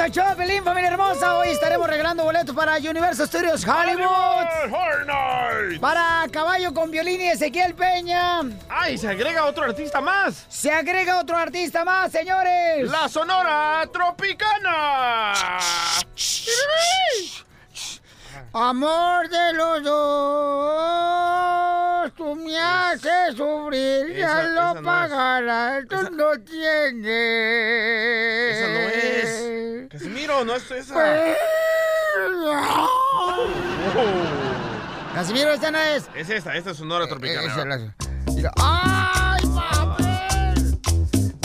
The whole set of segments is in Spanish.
Al show, Pelín, familia hermosa. Hoy estaremos regalando boletos para Universal Studios Hollywood. Para Caballo con Violín y Ezequiel Peña. ¡Ay, se agrega otro artista más! Se agrega otro artista más, señores. ¡La Sonora Tropicana! Amor de los dos, tú me haces sufrir, ya Esa- lo esa no pagarás, tú no tienes. Esa no es. Casimiro, no es esa. Oh. Casimiro, esta no es. Es esta, esta es Sonora. Esa es la- Mira, ¡Ay, papel!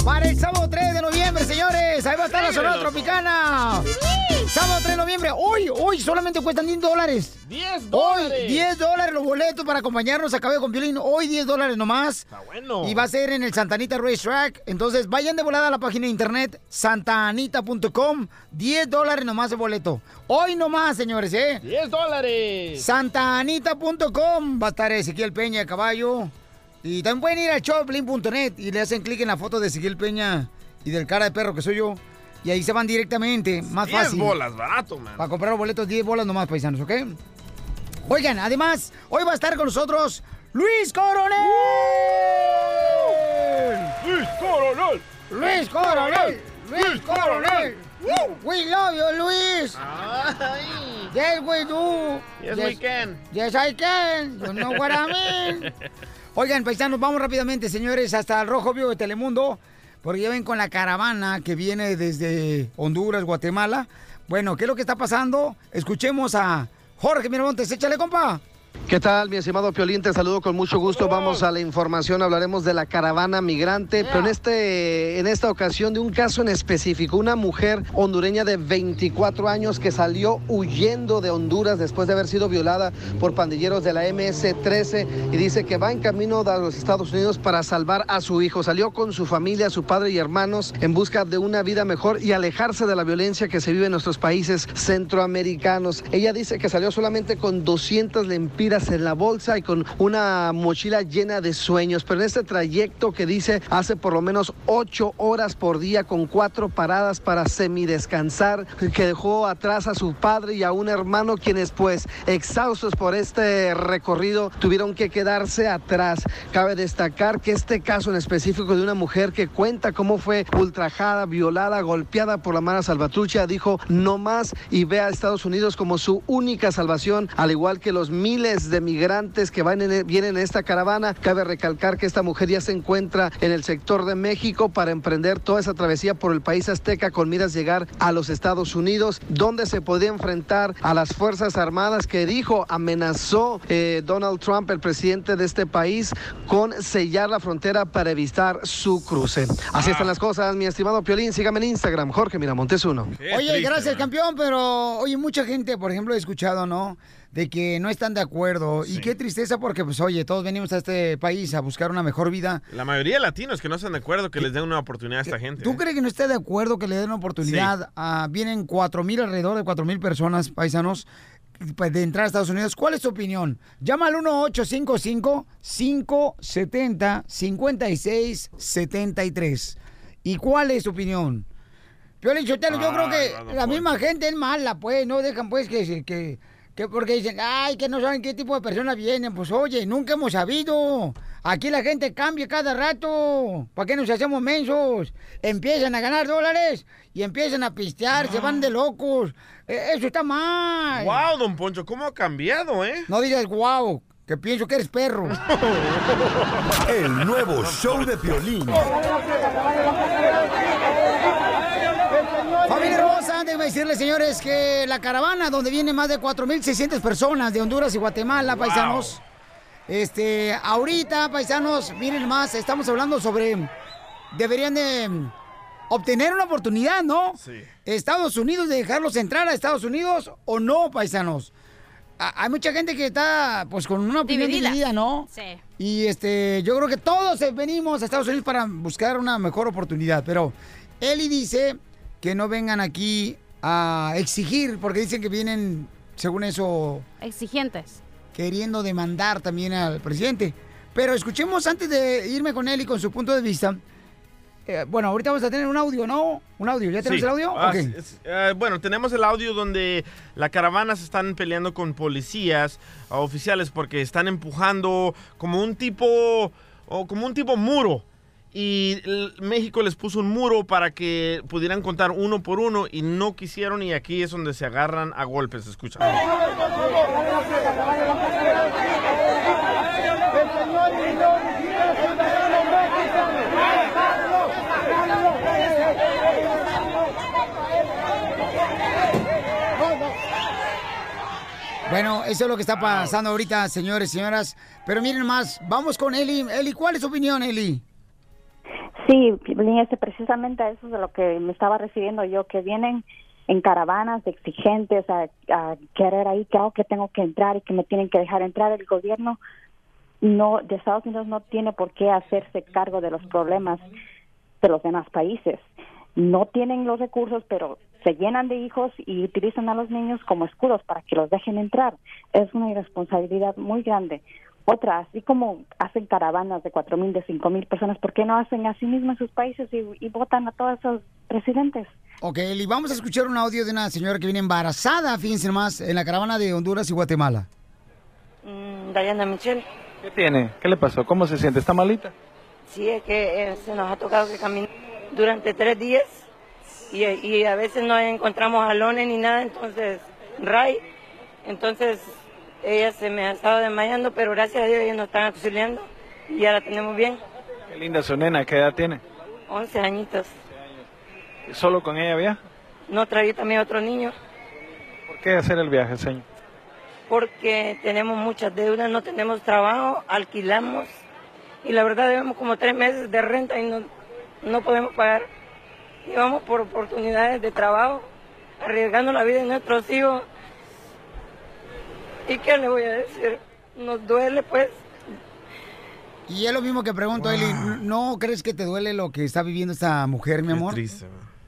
Para el sábado 3 de noviembre, señores. Ahí va a estar la Sonora. Tropicana. Sábado 3 de noviembre. Hoy, hoy solamente cuestan 10 dólares. 10 Hoy, dólares. 10 dólares los boletos para acompañarnos a Cabello con Violín. Hoy 10 dólares nomás. Está bueno. Y va a ser en el Santanita Racetrack. Entonces, vayan de volada a la página de internet santanita.com. 10 dólares nomás el boleto. Hoy nomás, señores, ¿eh? 10 dólares. Santanita.com va a estar Ezequiel Peña de caballo. Y también pueden ir a showplin.net y le hacen clic en la foto de Ezequiel Peña y del cara de perro que soy yo. Y ahí se van directamente, más 10 fácil. bolas, barato, man. Para comprar los boletos, 10 bolas nomás, paisanos, ¿ok? Oigan, además, hoy va a estar con nosotros Luis Coronel. ¡Luis Coronel! Luis Coronel. Luis Coronel. We love you, Luis. ¡Ay! Yes, we do. Yes, we can. Yes, I can. You know what I mean. Oigan, paisanos, vamos rápidamente, señores, hasta el Rojo Vivo de Telemundo, porque ya ven con la caravana que viene desde Honduras, Guatemala. Bueno, ¿qué es lo que está pasando? Escuchemos a Jorge Miramontes. Échale, compa. ¿Qué tal, mi estimado Piolín? Te saludo con mucho gusto. Vamos a la información, hablaremos de la caravana migrante, pero en, este, en esta ocasión de un caso en específico, una mujer hondureña de 24 años que salió huyendo de Honduras después de haber sido violada por pandilleros de la MS-13 y dice que va en camino a los Estados Unidos para salvar a su hijo. Salió con su familia, su padre y hermanos en busca de una vida mejor y alejarse de la violencia que se vive en nuestros países centroamericanos. Ella dice que salió solamente con 200 lempiras en la bolsa y con una mochila llena de sueños, pero en este trayecto que dice hace por lo menos 8 horas por día con cuatro paradas para semidescansar, que dejó atrás a su padre y a un hermano quienes pues exhaustos por este recorrido tuvieron que quedarse atrás. Cabe destacar que este caso en específico de una mujer que cuenta cómo fue ultrajada, violada, golpeada por la mala salvatrucha, dijo no más y ve a Estados Unidos como su única salvación, al igual que los miles de migrantes que van en- vienen en esta caravana. Cabe recalcar que esta mujer ya se encuentra en el sector de México para emprender toda esa travesía por el país azteca con miras llegar a los Estados Unidos, donde se podía enfrentar a las Fuerzas Armadas que dijo, amenazó eh, Donald Trump, el presidente de este país, con sellar la frontera para evitar su cruce. Así están las cosas, mi estimado Piolín. Sígame en Instagram, Jorge Miramontes uno. Oye, gracias, campeón, pero oye, mucha gente, por ejemplo, he escuchado, ¿no? De que no están de acuerdo. Y qué tristeza porque, pues, oye, todos venimos a este país a buscar una mejor vida. La mayoría de latinos que no están de acuerdo que les den una oportunidad a esta gente. ¿Tú ¿eh? crees que no está de acuerdo que le den una oportunidad? a vienen cuatro mil, alrededor de cuatro mil personas, paisanos, pues, de entrar a Estados Unidos. ¿Cuál es tu opinión? Llama al 1-855-570-5673. ¿Y cuál es tu opinión? Piolín Sotelo, yo creo que Ah, no, la pues. misma gente es mala, pues, no dejan, pues, que, que, que porque dicen, ay, que no saben qué tipo de personas vienen. Pues, oye, nunca hemos sabido. Aquí la gente cambia cada rato. ¿Para qué nos hacemos mensos? Empiezan a ganar dólares y empiezan a pistear, se van de locos. Eh, Eso está mal. Wow, don Poncho, ¿cómo ha cambiado, eh? No digas wow, que pienso que eres perro. El nuevo show de Piolín. Hermosa, déjenme decirles, señores, que la caravana donde vienen más de 4.600 personas de Honduras y Guatemala, paisanos. Este, ahorita, paisanos, miren más, estamos hablando sobre. Deberían de obtener una oportunidad, ¿no? Sí. Estados Unidos, de dejarlos entrar a Estados Unidos o no, paisanos. A- Hay mucha gente que está, pues, con una opinión Dividida. dividida, ¿no? Sí. Y este, yo creo que todos eh, venimos a Estados Unidos para buscar una mejor oportunidad. Pero Eli dice que no vengan aquí a exigir, porque dicen que vienen, según eso, Exigentes. queriendo demandar también al presidente. Pero escuchemos antes de irme con él y con su punto de vista. eh, bueno, ahorita vamos a tener un audio, ¿no? Un audio. ¿Ya tenemos Sí. el audio? Ah, es- eh, bueno, tenemos el audio donde la caravana se están peleando con policías ah, oficiales porque están empujando como un tipo o como un tipo muro. Y México les puso un muro para que pudieran contar uno por uno y no quisieron y aquí es donde se agarran a golpes, escucha. Bueno, eso es lo que está pasando ahorita, señores y señoras. Pero miren más, vamos con Eli. Eli, ¿cuál es tu opinión, Eli? Sí, este, precisamente a eso es de lo que me estaba refiriendo yo, que vienen en caravanas exigentes a, a querer ahí que, oh, que tengo que entrar y que me tienen que dejar entrar. El gobierno no de Estados Unidos no tiene por qué hacerse cargo de los problemas de los demás países. No tienen los recursos, pero se llenan de hijos y utilizan a los niños como escudos para que los dejen entrar. Es una irresponsabilidad muy grande. Otra, así como hacen caravanas de cuatro mil, de cinco mil personas, ¿por qué no hacen así mismo en sus países y, y votan a todos esos presidentes? Ok, Eli, vamos a escuchar un audio de una señora que viene embarazada, fíjense más, en la caravana de Honduras y Guatemala. Mm, Diana Michelle. ¿Qué tiene? ¿Qué le pasó? ¿Cómo se siente? ¿Está malita? Sí, es que eh, se nos ha tocado que caminar durante tres días y, y a veces no encontramos jalones ni nada, entonces, Ray, entonces ella se me ha estado desmayando, pero gracias a Dios ellos nos están auxiliando y ya la tenemos bien, Qué linda su nena. ¿Qué edad tiene? 11 añitos. ¿Solo con ella viaja? No traí también otro niño ¿Por qué hacer el viaje, señor? porque tenemos muchas deudas, no tenemos trabajo, alquilamos y la verdad debemos como tres meses de renta y no, no podemos pagar. Y vamos por oportunidades de trabajo, arriesgando la vida de nuestros hijos. ¿Y qué le voy a decir? Nos duele pues. Y es lo mismo que pregunto, Eli, ¿no crees que te duele lo que está viviendo esta mujer, mi amor?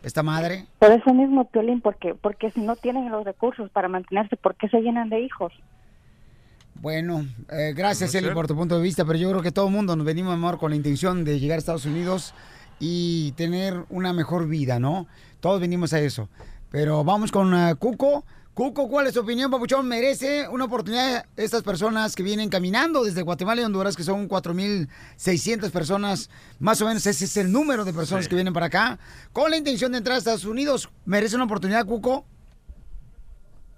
Esta madre. Por eso mismo, Piolín, porque, porque si no tienen los recursos para mantenerse, ¿por qué se llenan de hijos? Bueno, eh, gracias. Eli, por tu punto de vista, pero yo creo que todo el mundo nos venimos, amor, con la intención de llegar a Estados Unidos y tener una mejor vida, ¿no? Todos venimos a eso. Pero vamos con eh, Cuco. Cuco, ¿cuál es tu opinión, Papuchón? ¿Merece una oportunidad estas personas que vienen caminando desde Guatemala y Honduras, que son 4.600 personas, más o menos ese es el número de personas que vienen para acá, con la intención de entrar a Estados Unidos? ¿Merece una oportunidad, Cuco?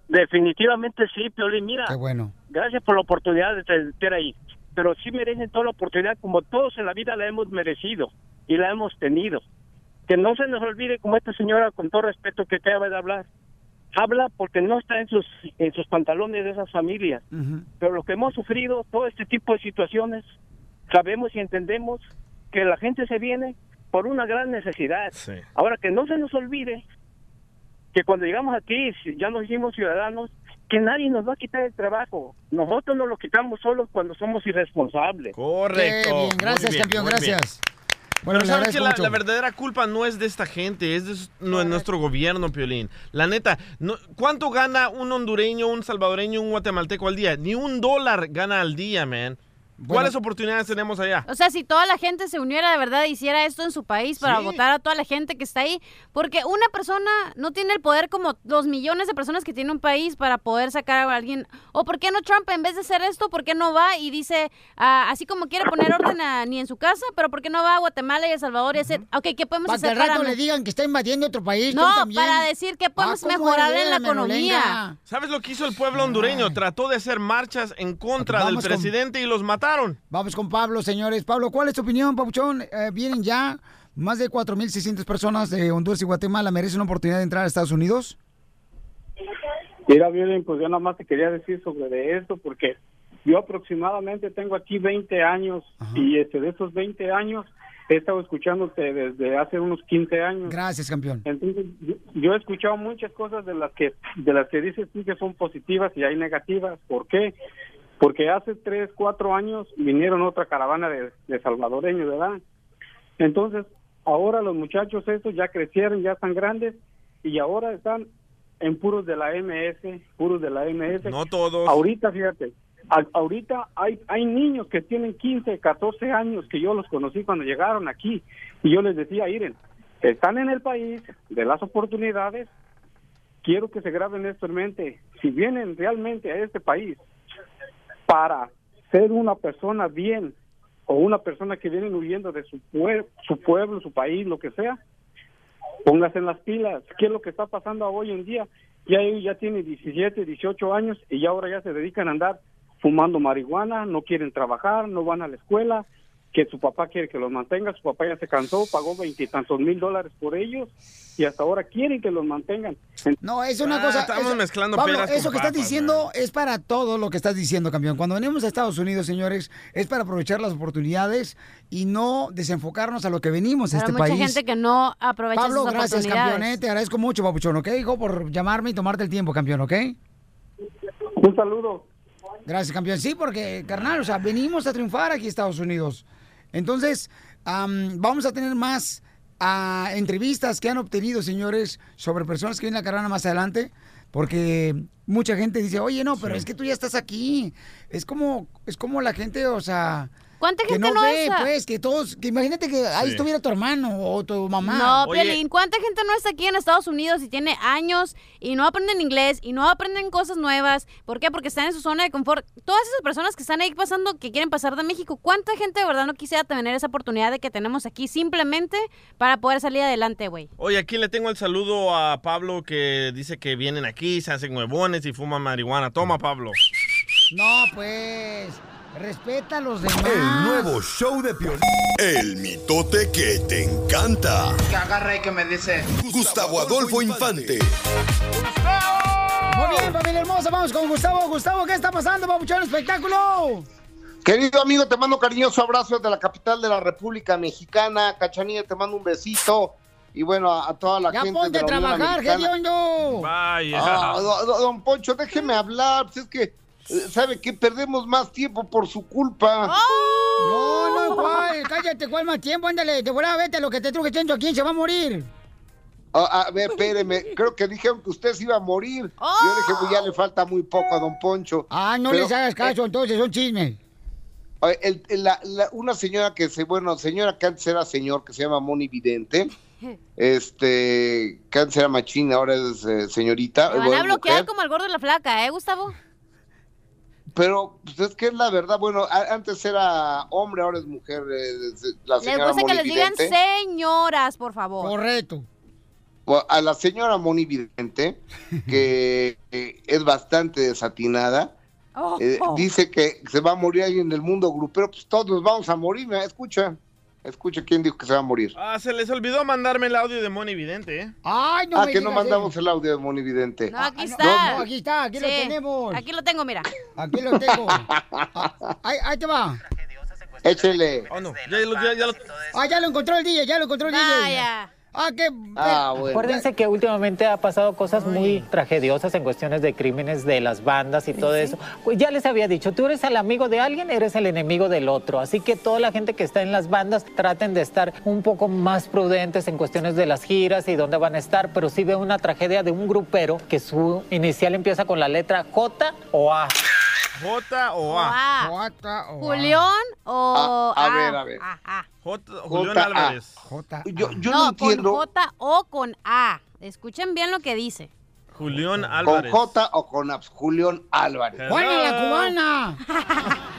Definitivamente sí, Piolín. Mira, Qué bueno. gracias por la oportunidad de estar ahí. Pero sí merecen toda la oportunidad, como todos en la vida la hemos merecido y la hemos tenido. Que no se nos olvide, como esta señora, con todo respeto que acaba de hablar, habla porque no está en sus, en sus pantalones de esas familias. Pero lo que hemos sufrido, todo este tipo de situaciones, sabemos y entendemos que la gente se viene por una gran necesidad. Ahora que no se nos olvide que cuando llegamos aquí, ya nos hicimos ciudadanos, que nadie nos va a quitar el trabajo. Nosotros nos lo quitamos solos cuando somos irresponsables. Correcto. Bien, gracias, bien, campeón, bien. Bueno, Pero sabes que la, verdadera culpa no es de esta gente, es de s- nu- nuestro gobierno, Piolín. La neta, no- ¿cuánto gana un hondureño, un salvadoreño, un guatemalteco al día? Ni un dólar gana al día, man. ¿Cuáles oportunidades tenemos allá? O sea, si toda la gente se uniera de verdad e hiciera esto en su país para Sí. votar a toda la gente que está ahí, porque una persona no tiene el poder como los millones de personas que tiene un país para poder sacar a alguien. ¿O por qué no Trump, en vez de hacer esto, por qué no va y dice, ah, así como quiere poner orden a- ni en su casa, pero por qué no va a Guatemala y El Salvador y hacer, ok, ¿qué podemos Para que hacer al rato para le digan que está invadiendo otro país. No, también. para decir que podemos Ah, ¿cómo mejorar en la economía. ¿Sabes lo que hizo el pueblo hondureño? Trató de hacer marchas en contra del con- presidente y los mataron. Vamos con Pablo, señores. Pablo, ¿cuál es tu opinión, Papuchón? Eh, vienen ya más de 4.600 personas de Honduras y Guatemala. ¿Merecen una oportunidad de entrar a Estados Unidos? Mira, bien, pues yo nada más te quería decir sobre de esto, porque yo aproximadamente tengo aquí 20 años y este de esos 20 años he estado escuchándote desde hace unos 15 años. Gracias, campeón. Entonces, yo, yo he escuchado muchas cosas de las que de las que dices tú que son positivas y hay negativas. ¿Por qué? Porque hace tres, cuatro años vinieron otra caravana de, de salvadoreños, ¿verdad? Entonces, ahora los muchachos estos ya crecieron, ya están grandes y ahora están en puros de la MS, puros de la MS. No todos. Ahorita, fíjate, a- ahorita hay, hay niños que tienen 15, 14 años que yo los conocí cuando llegaron aquí y yo les decía, miren, están en el país de las oportunidades, quiero que se graben esto en mente, si vienen realmente a este país para ser una persona bien o una persona que vienen huyendo de su, pue- su pueblo, su país, lo que sea, póngase en las pilas. ¿Qué es lo que está pasando hoy en día? Ya ellos ya tienen 17, 18 años y ya ahora ya se dedican a andar fumando marihuana, no quieren trabajar, no van a la escuela, que su papá quiere que los mantenga, su papá ya se cansó, pagó veintitantos mil dólares por ellos y hasta ahora quieren que los mantengan. No, es una Ah, cosa. estamos eso- mezclando Pablo, peras eso con que estás diciendo es para todo lo que estás diciendo, campeón. Cuando venimos a Estados Unidos, señores, es para aprovechar las oportunidades y no desenfocarnos a lo que venimos a este mucha país. gente que no aprovecha Pablo, esas gracias, oportunidades. campeón. eh, Te agradezco mucho, papuchón, ¿ok, hijo? Por llamarme y tomarte el tiempo, campeón, ¿ok? Un saludo. Gracias, campeón. Sí, porque, carnal, o sea, venimos a triunfar aquí a Estados Unidos. Entonces, am, vamos a tener más ah, entrevistas que han obtenido, señores, sobre personas que vienen a la carrera más adelante. Porque mucha gente dice, oye, no, pero es que tú ya estás aquí. Es como, es como la gente, o sea... ¿Cuánta que gente no, no ve, es? pues, que todos... Que imagínate que ahí Sí. estuviera tu hermano o tu mamá. No, Piolín, ¿cuánta gente no está aquí en Estados Unidos y tiene años y no aprenden inglés y no aprenden cosas nuevas? ¿Por qué? Porque están en su zona de confort. Todas esas personas que están ahí pasando, que quieren pasar de México, ¿cuánta gente de verdad no quisiera tener esa oportunidad de que tenemos aquí simplemente para poder salir adelante, güey? Oye, aquí le tengo el saludo a Pablo que dice que vienen aquí, se hacen huevones y fuman marihuana. Toma, Pablo. No, pues... Respeta a los demás. El nuevo show de Piolín. El mitote que te encanta. Que agarra y que me dice. Gustavo Adolfo Infante. Muy bien, familia hermosa, vamos con Gustavo. Gustavo, ¿qué está pasando, papuchón? Espectáculo. Querido amigo, te mando un cariñoso abrazo desde la capital de la República Mexicana. Cachanilla, te mando un besito. Y bueno, a, a toda la Ya gente ponte de a la Unión trabajar, hediondo. Vaya. Ah, do- do- don Poncho, déjeme hablar. Pues es que, ¿sabe que Perdemos más tiempo por su culpa. No, no, ¿cuál? Cállate, ¿cuál más tiempo? Ándale, te voy a vete lo que te truje Chencho, ¿a quién se va a morir? Ah, a ver, espéreme. Creo que dijeron que usted se iba a morir. Yo dije, pues ya le falta muy poco a don Poncho. Ah, no Pero, les hagas caso, entonces son chismes. eh, el- el- la- la- una señora que se, bueno, señora que antes era señor, que se llama Moni Vidente. Este, que antes era ahora es eh, señorita. Te van a bloquear mujer. como el gordo de la flaca, ¿eh, Gustavo? Pero pues, es que es la verdad, bueno, a- antes era hombre, ahora es mujer, eh, la Les señora gusta que les digan Monividente. señoras, por favor. Correcto. A la señora Monividente, que eh, es bastante desatinada, Oh, eh, oh. dice que se va a morir alguien del mundo grupero, pues todos nos vamos a morir, mira, escucha, escucha quién dijo que se va a morir. Ah, se les olvidó mandarme el audio de Moni Vidente, ¿eh? Ay, no ah, me que no mandamos el audio de Monividente. No, aquí Ah, está. no, no, aquí está, aquí lo tenemos. Aquí lo tengo, mira. Aquí lo tengo. Ah, ahí, ahí te va. Échele. Oh, no. Ya, lo- ya- ya lo- Ah, ya lo encontró el DJ, ya lo encontró el DJ. Vaya. Ah, qué... Ah, bueno. Acuérdense que últimamente ha pasado cosas muy tragediosas en cuestiones de crímenes de las bandas y todo eso. Pues ya les había dicho, tú eres el amigo de alguien, eres el enemigo del otro. Así que toda la gente que está en las bandas traten de estar un poco más prudentes en cuestiones de las giras y dónde van a estar. Pero sí veo una tragedia de un grupero que su inicial empieza con la letra J o A. J o O A. A. Jota o ¿Julián o A- a ver, a ver. J, Julián. Álvarez. Jota. Yo, yo no, No, con entiendo J o con A. Escuchen bien lo que dice. Julián con Álvarez. J o con Abs, Julián Álvarez. ¡Juana la cubana!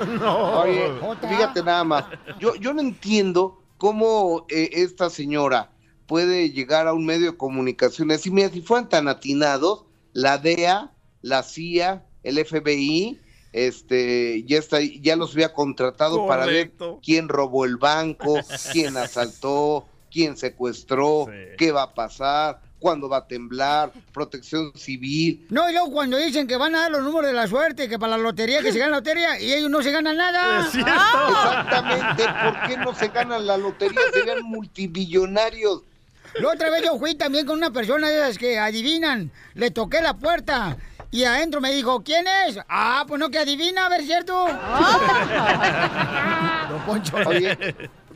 No. Oye, fíjate nada más. Yo, yo no entiendo cómo eh, esta señora puede llegar a un medio de comunicación. Así, mira, si fueran tan atinados, la DEA, la CIA, el FBI, este, ya está, ya los había contratado para ver quién robó el banco, quién asaltó, quién secuestró, Sí. qué va a pasar, cuándo va a temblar, protección civil. No, y luego cuando dicen que van a dar los números de la suerte, que para la lotería, que se gana la lotería, y ellos no se ganan nada. Es cierto. Exactamente, ¿por qué no se ganan la lotería? Serían multimillonarios. La otra vez yo fui también con una persona de esas que adivinan. Le toqué la puerta Y adentro me dijo, ¿quién es? Ah, pues no, que adivina, a ver, ¿cierto? Don Poncho. Oye,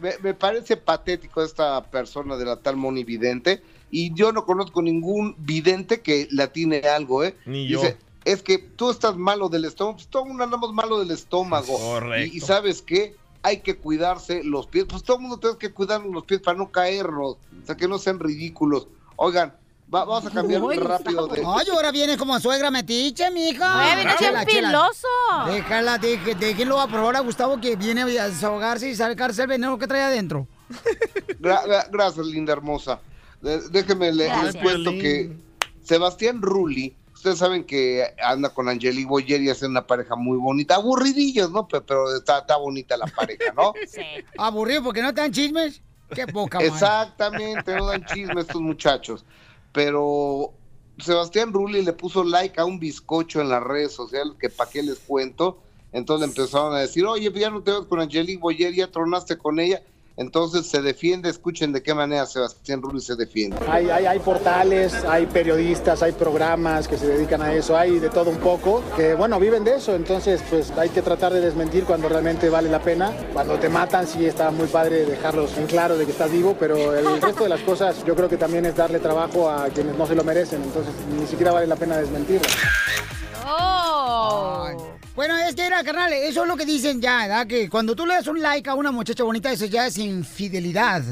me, me parece patético esta persona de la tal Moni Vidente. Y yo no conozco ningún vidente que la tiene algo, ¿eh? Ni yo. Dice, es que tú estás malo del estómago. Pues todo el mundo andamos malo del estómago. Correcto. Y, y ¿sabes qué? Hay que cuidarse los pies. Pues todo el mundo tiene que cuidarnos los pies para no caernos. O sea, que no sean ridículos. Oigan, va- vamos a cambiar Uy, rápido de... Ay, ahora viene como suegra metiche, mija. Oye, viene bien piloso. Déjala, deje- déjenlo a probar a Gustavo que viene a desahogarse y sacarse el veneno que trae adentro. Gra- gra- gracias, linda hermosa. De- déjeme le- les cuento que Sebastián Rulli, ustedes saben que anda con Angelique Boyer y hacen una pareja muy bonita, aburridillos, ¿no? Pe- Pero, está, está bonita la pareja, ¿no? Aburrido porque no te dan chismes. Qué poca. Exactamente, no dan chisme estos muchachos. Pero Sebastián Rulli le puso like a un bizcocho en las redes sociales, que para qué les cuento. Entonces le empezaron a decir, oye, ya no te ves con Angelique Boyer, ya tronaste con ella. Entonces se defiende, escuchen de qué manera Sebastián Rulli se defiende. Hay, hay, hay portales, hay periodistas, hay programas que se dedican a eso, hay de todo un poco, que bueno, viven de eso, entonces pues hay que tratar de desmentir cuando realmente vale la pena. Cuando te matan sí está muy padre dejarlos en claro de que estás vivo, pero el resto de las cosas yo creo que también es darle trabajo a quienes no se lo merecen, entonces ni siquiera vale la pena desmentirlo. Ay. Bueno, es que era, carnal, eso es lo que dicen ya, ¿verdad? Que cuando tú le das un like a una muchacha bonita, eso ya es infidelidad.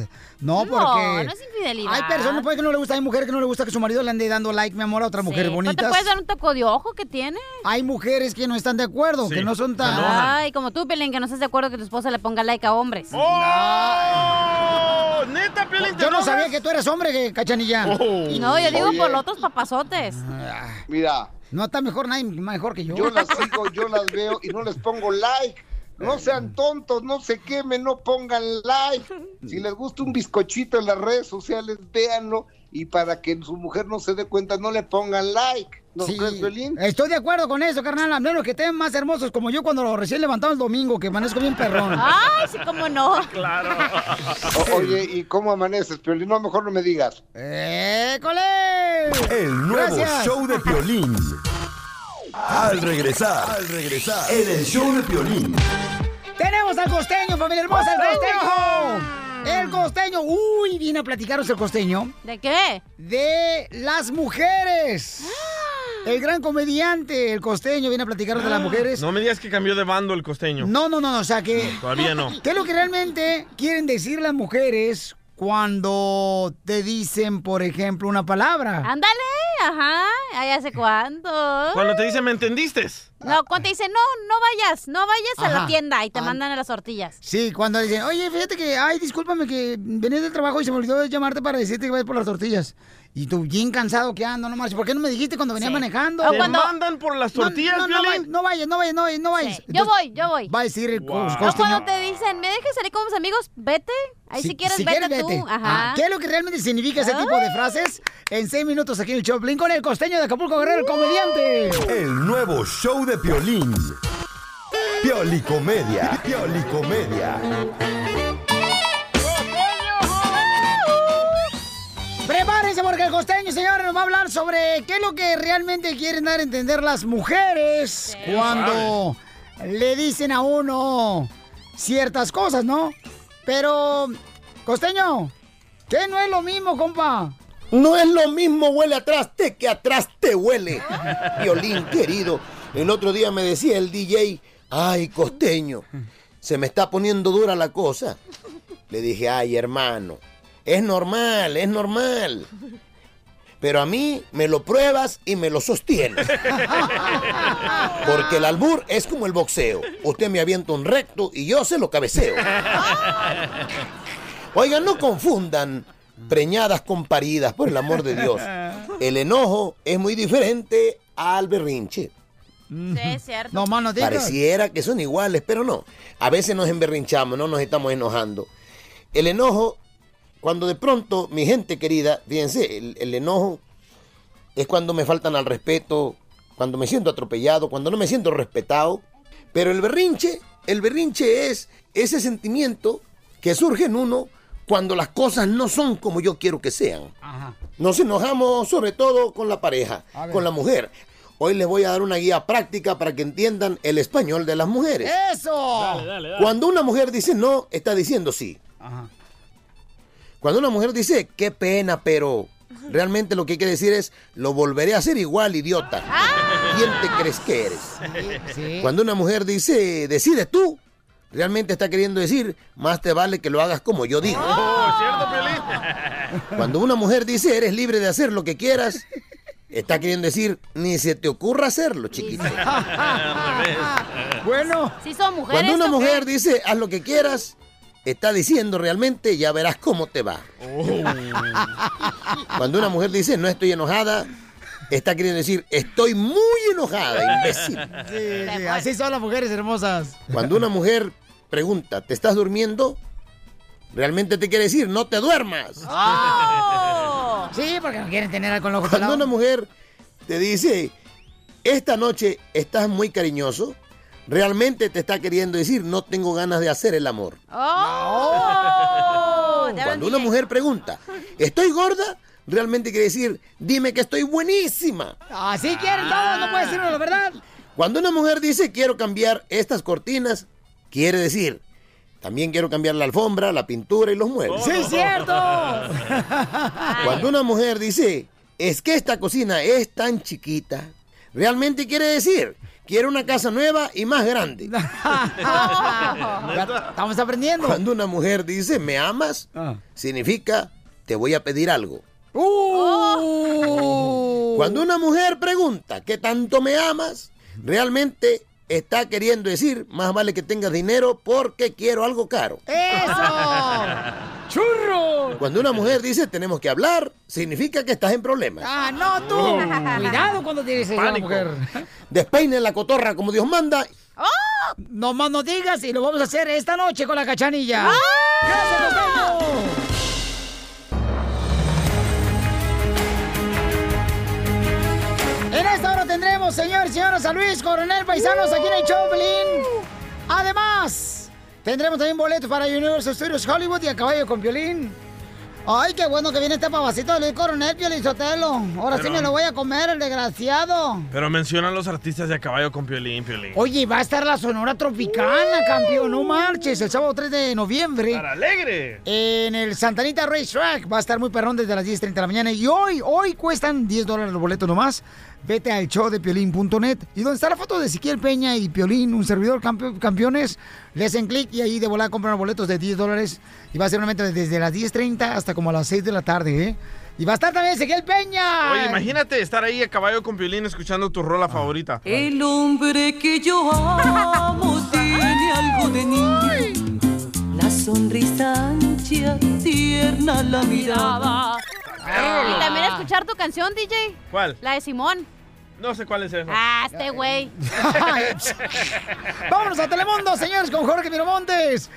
No, No, porque. no es infidelidad. Hay personas pues, que no le gusta, hay mujeres que no le gusta que su marido le ande dando like, mi amor, a otra mujer Sí, bonita. ¿No te puedes dar un toco de ojo que tiene? Hay mujeres que no están de acuerdo, que no son tan. Ay, como tú, Pelín, que no estás de acuerdo que tu esposa le ponga like a hombres. ¡Oh! ¿Neta, Piolín, te Yo no sabía que tú eras hombre, que- cachanilla. No, yo digo Oye. por los otros papazotes. Mira, No está mejor nadie mejor que yo. yo las sigo, yo las veo y no les pongo like. No sean tontos, no se quemen, no pongan like. Si les gusta un bizcochito en las redes sociales, véanlo. Y para que su mujer no se dé cuenta, no le pongan like. ¿No Sí, crees, Piolín? Estoy de acuerdo con eso, carnal. A menos que estén más hermosos como yo cuando lo recién levantado el domingo, que amanezco bien perrón. Ay, sí, cómo no. Claro. O- oye, ¿y cómo amaneces, Piolín? No, mejor no me digas. ¡École! El nuevo Gracias. show de Piolín. Al regresar, al regresar, en el show de Piolín. Tenemos al costeño, familia hermosa, el costeño. El costeño. Uy, viene a platicaros el costeño. ¿De qué? De las mujeres. El gran comediante, el costeño, viene a platicaros de las mujeres. No me digas que cambió de bando el costeño. No, no, no, no, o sea que... Todavía no. ¿Qué es lo que realmente quieren decir las mujeres cuando te dicen, por ejemplo, una palabra? Ándale, ajá. Ay, ¿hace cuánto? Cuando te dicen, ¿me entendiste? No, cuando te dicen, no, no vayas, no vayas a la tienda y te Ah. mandan a las tortillas. Sí, cuando dicen, oye, fíjate que, ay, discúlpame que venía del trabajo y se me olvidó llamarte para decirte que vayas por las tortillas. Y tú, bien cansado que ando, no marches. ¿Por qué no me dijiste cuando venía Sí. manejando? ¿Te cuando- mandan por las No, tortillas, no, no, vayas, no vayas, no vayas, no vayas, no vayas. Sí, Yo voy, yo voy. Va a decir el Wow. cos- O costeño. cuando te dicen, ¿me dejas salir con mis amigos? Vete. Ahí si, quieres, vete, tú. Ajá. Ah, ¿Qué es lo que realmente significa ese tipo de frases? En seis minutos aquí en el Choplin con el costeño de Acapulco Guerrero, el comediante. El nuevo show de Piolín. Piolicomedia. Piolicomedia. Prepárense porque el costeño, señores, nos va a hablar sobre qué es lo que realmente quieren dar a entender las mujeres cuando le dicen a uno ciertas cosas, ¿no? Pero, costeño, ¿qué no es lo mismo, compa? No es lo mismo huele atrás te que atrás te huele. Violín, querido. El otro día me decía el DJ, ay, costeño, se me está poniendo dura la cosa. Le dije, ay, hermano, es normal, es normal. Pero a mí me lo pruebas y me lo sostienes. Porque el albur es como el boxeo. Usted me avienta un recto y yo se lo cabeceo. Oigan, no confundan preñadas con paridas, por el amor de Dios. El enojo es muy diferente al berrinche. Sí, es cierto. No, mano. Pareciera que son iguales, pero no. A veces nos emberrinchamos, no nos estamos enojando. El enojo, cuando de pronto, mi gente querida, fíjense, el, el enojo es cuando me faltan al respeto, cuando me siento atropellado, cuando no me siento respetado. Pero el berrinche, el berrinche es ese sentimiento que surge en uno cuando las cosas no son como yo quiero que sean. Ajá. Nos enojamos sobre todo con la pareja, con la mujer. hoy les voy a dar una guía práctica para que entiendan el español de las mujeres. ¡Eso! Cuando una mujer dice no, está diciendo sí. Cuando una mujer dice, qué pena, pero realmente lo que quiere decir es, lo volveré a hacer igual, idiota. ¿Quién te crees que eres? Cuando una mujer dice, decide tú, realmente está queriendo decir, más te vale que lo hagas como yo digo. Oh, ¿cierto? Cuando una mujer dice, eres libre de hacer lo que quieras, está queriendo decir, ni se te ocurra hacerlo, chiquito. bueno. Si son mujeres. Cuando una mujer dice, haz lo que quieras, está diciendo realmente, ya verás cómo te va. Cuando una mujer dice, no estoy enojada, está queriendo decir, estoy muy enojada, imbécil. Sí, sí, así son las mujeres hermosas. Cuando una mujer pregunta, ¿te estás durmiendo? Realmente te quiere decir, no te duermas. ¡Oh! Sí, porque no quieren tener algo con los ojos Cuando una mujer te dice, esta noche estás muy cariñoso, realmente te está queriendo decir, no tengo ganas de hacer el amor. ¡Oh! Cuando una mujer pregunta, ¿estoy gorda? Realmente quiere decir, dime que estoy buenísima. Así quieren todos, no puede decirlo la verdad. Cuando una mujer dice, quiero cambiar estas cortinas, quiere decir, también quiero cambiar la alfombra, la pintura y los muebles. ¡Sí, cierto! Cuando una mujer dice, es que esta cocina es tan chiquita, realmente quiere decir, quiero una casa nueva y más grande. Estamos aprendiendo. Cuando una mujer dice, ¿me amas? Significa, te voy a pedir algo. ¡Uh! Cuando una mujer pregunta, ¿qué tanto me amas? Realmente está queriendo decir, más vale que tengas dinero porque quiero algo caro. ¡Eso! ¡Churro! Cuando una mujer dice, tenemos que hablar, significa que estás en problemas. ¡Ah, no tú! Cuidado cuando tienes esa Pánico. mujer. Despeine la cotorra como Dios manda. No más no digas y lo vamos a hacer esta noche con la cachanilla. ¡Gracias, En esta hora tendremos, señor y señora San Luis Coronel Paisanos aquí en el Choplin. Además, tendremos también boletos para Universal Studios Hollywood y a caballo con violín. Ay, qué bueno que viene este papacito de Luis Coronel, Piolín Sotelo. Ahora sí Pero- me lo voy a comer, el desgraciado. Pero mencionan los artistas de a caballo con Piolín, Piolín. Oye, va a estar la Sonora Tropicana, campeón, no marches, el sábado 3 de noviembre. ¡Para alegre! En el Santanita Racetrack va a estar muy perrón desde las 10.30 de la mañana. Y hoy, hoy cuestan 10 dólares los boletos nomás. Vete al showdepiolín.net. Y donde está la foto de Ezequiel Peña y Piolín, un servidor campe- campeones, le hacen clic y ahí de volada compran los boletos de 10 dólares. Y va a ser un evento desde las 10.30 hasta como a las 6 de la tarde, ¿eh? Y va a estar también Ezequiel Peña. Oye, imagínate estar ahí a caballo con Piolín escuchando tu rola favorita. El hombre que yo amo tiene algo de niño. La sonrisa ancha, tierna la mirada. Y también escuchar tu canción, DJ. ¿Cuál? La de Simón. No sé cuál es eso. Ah, este güey. Vámonos a Telemundo, señores, con Jorge Miramontes.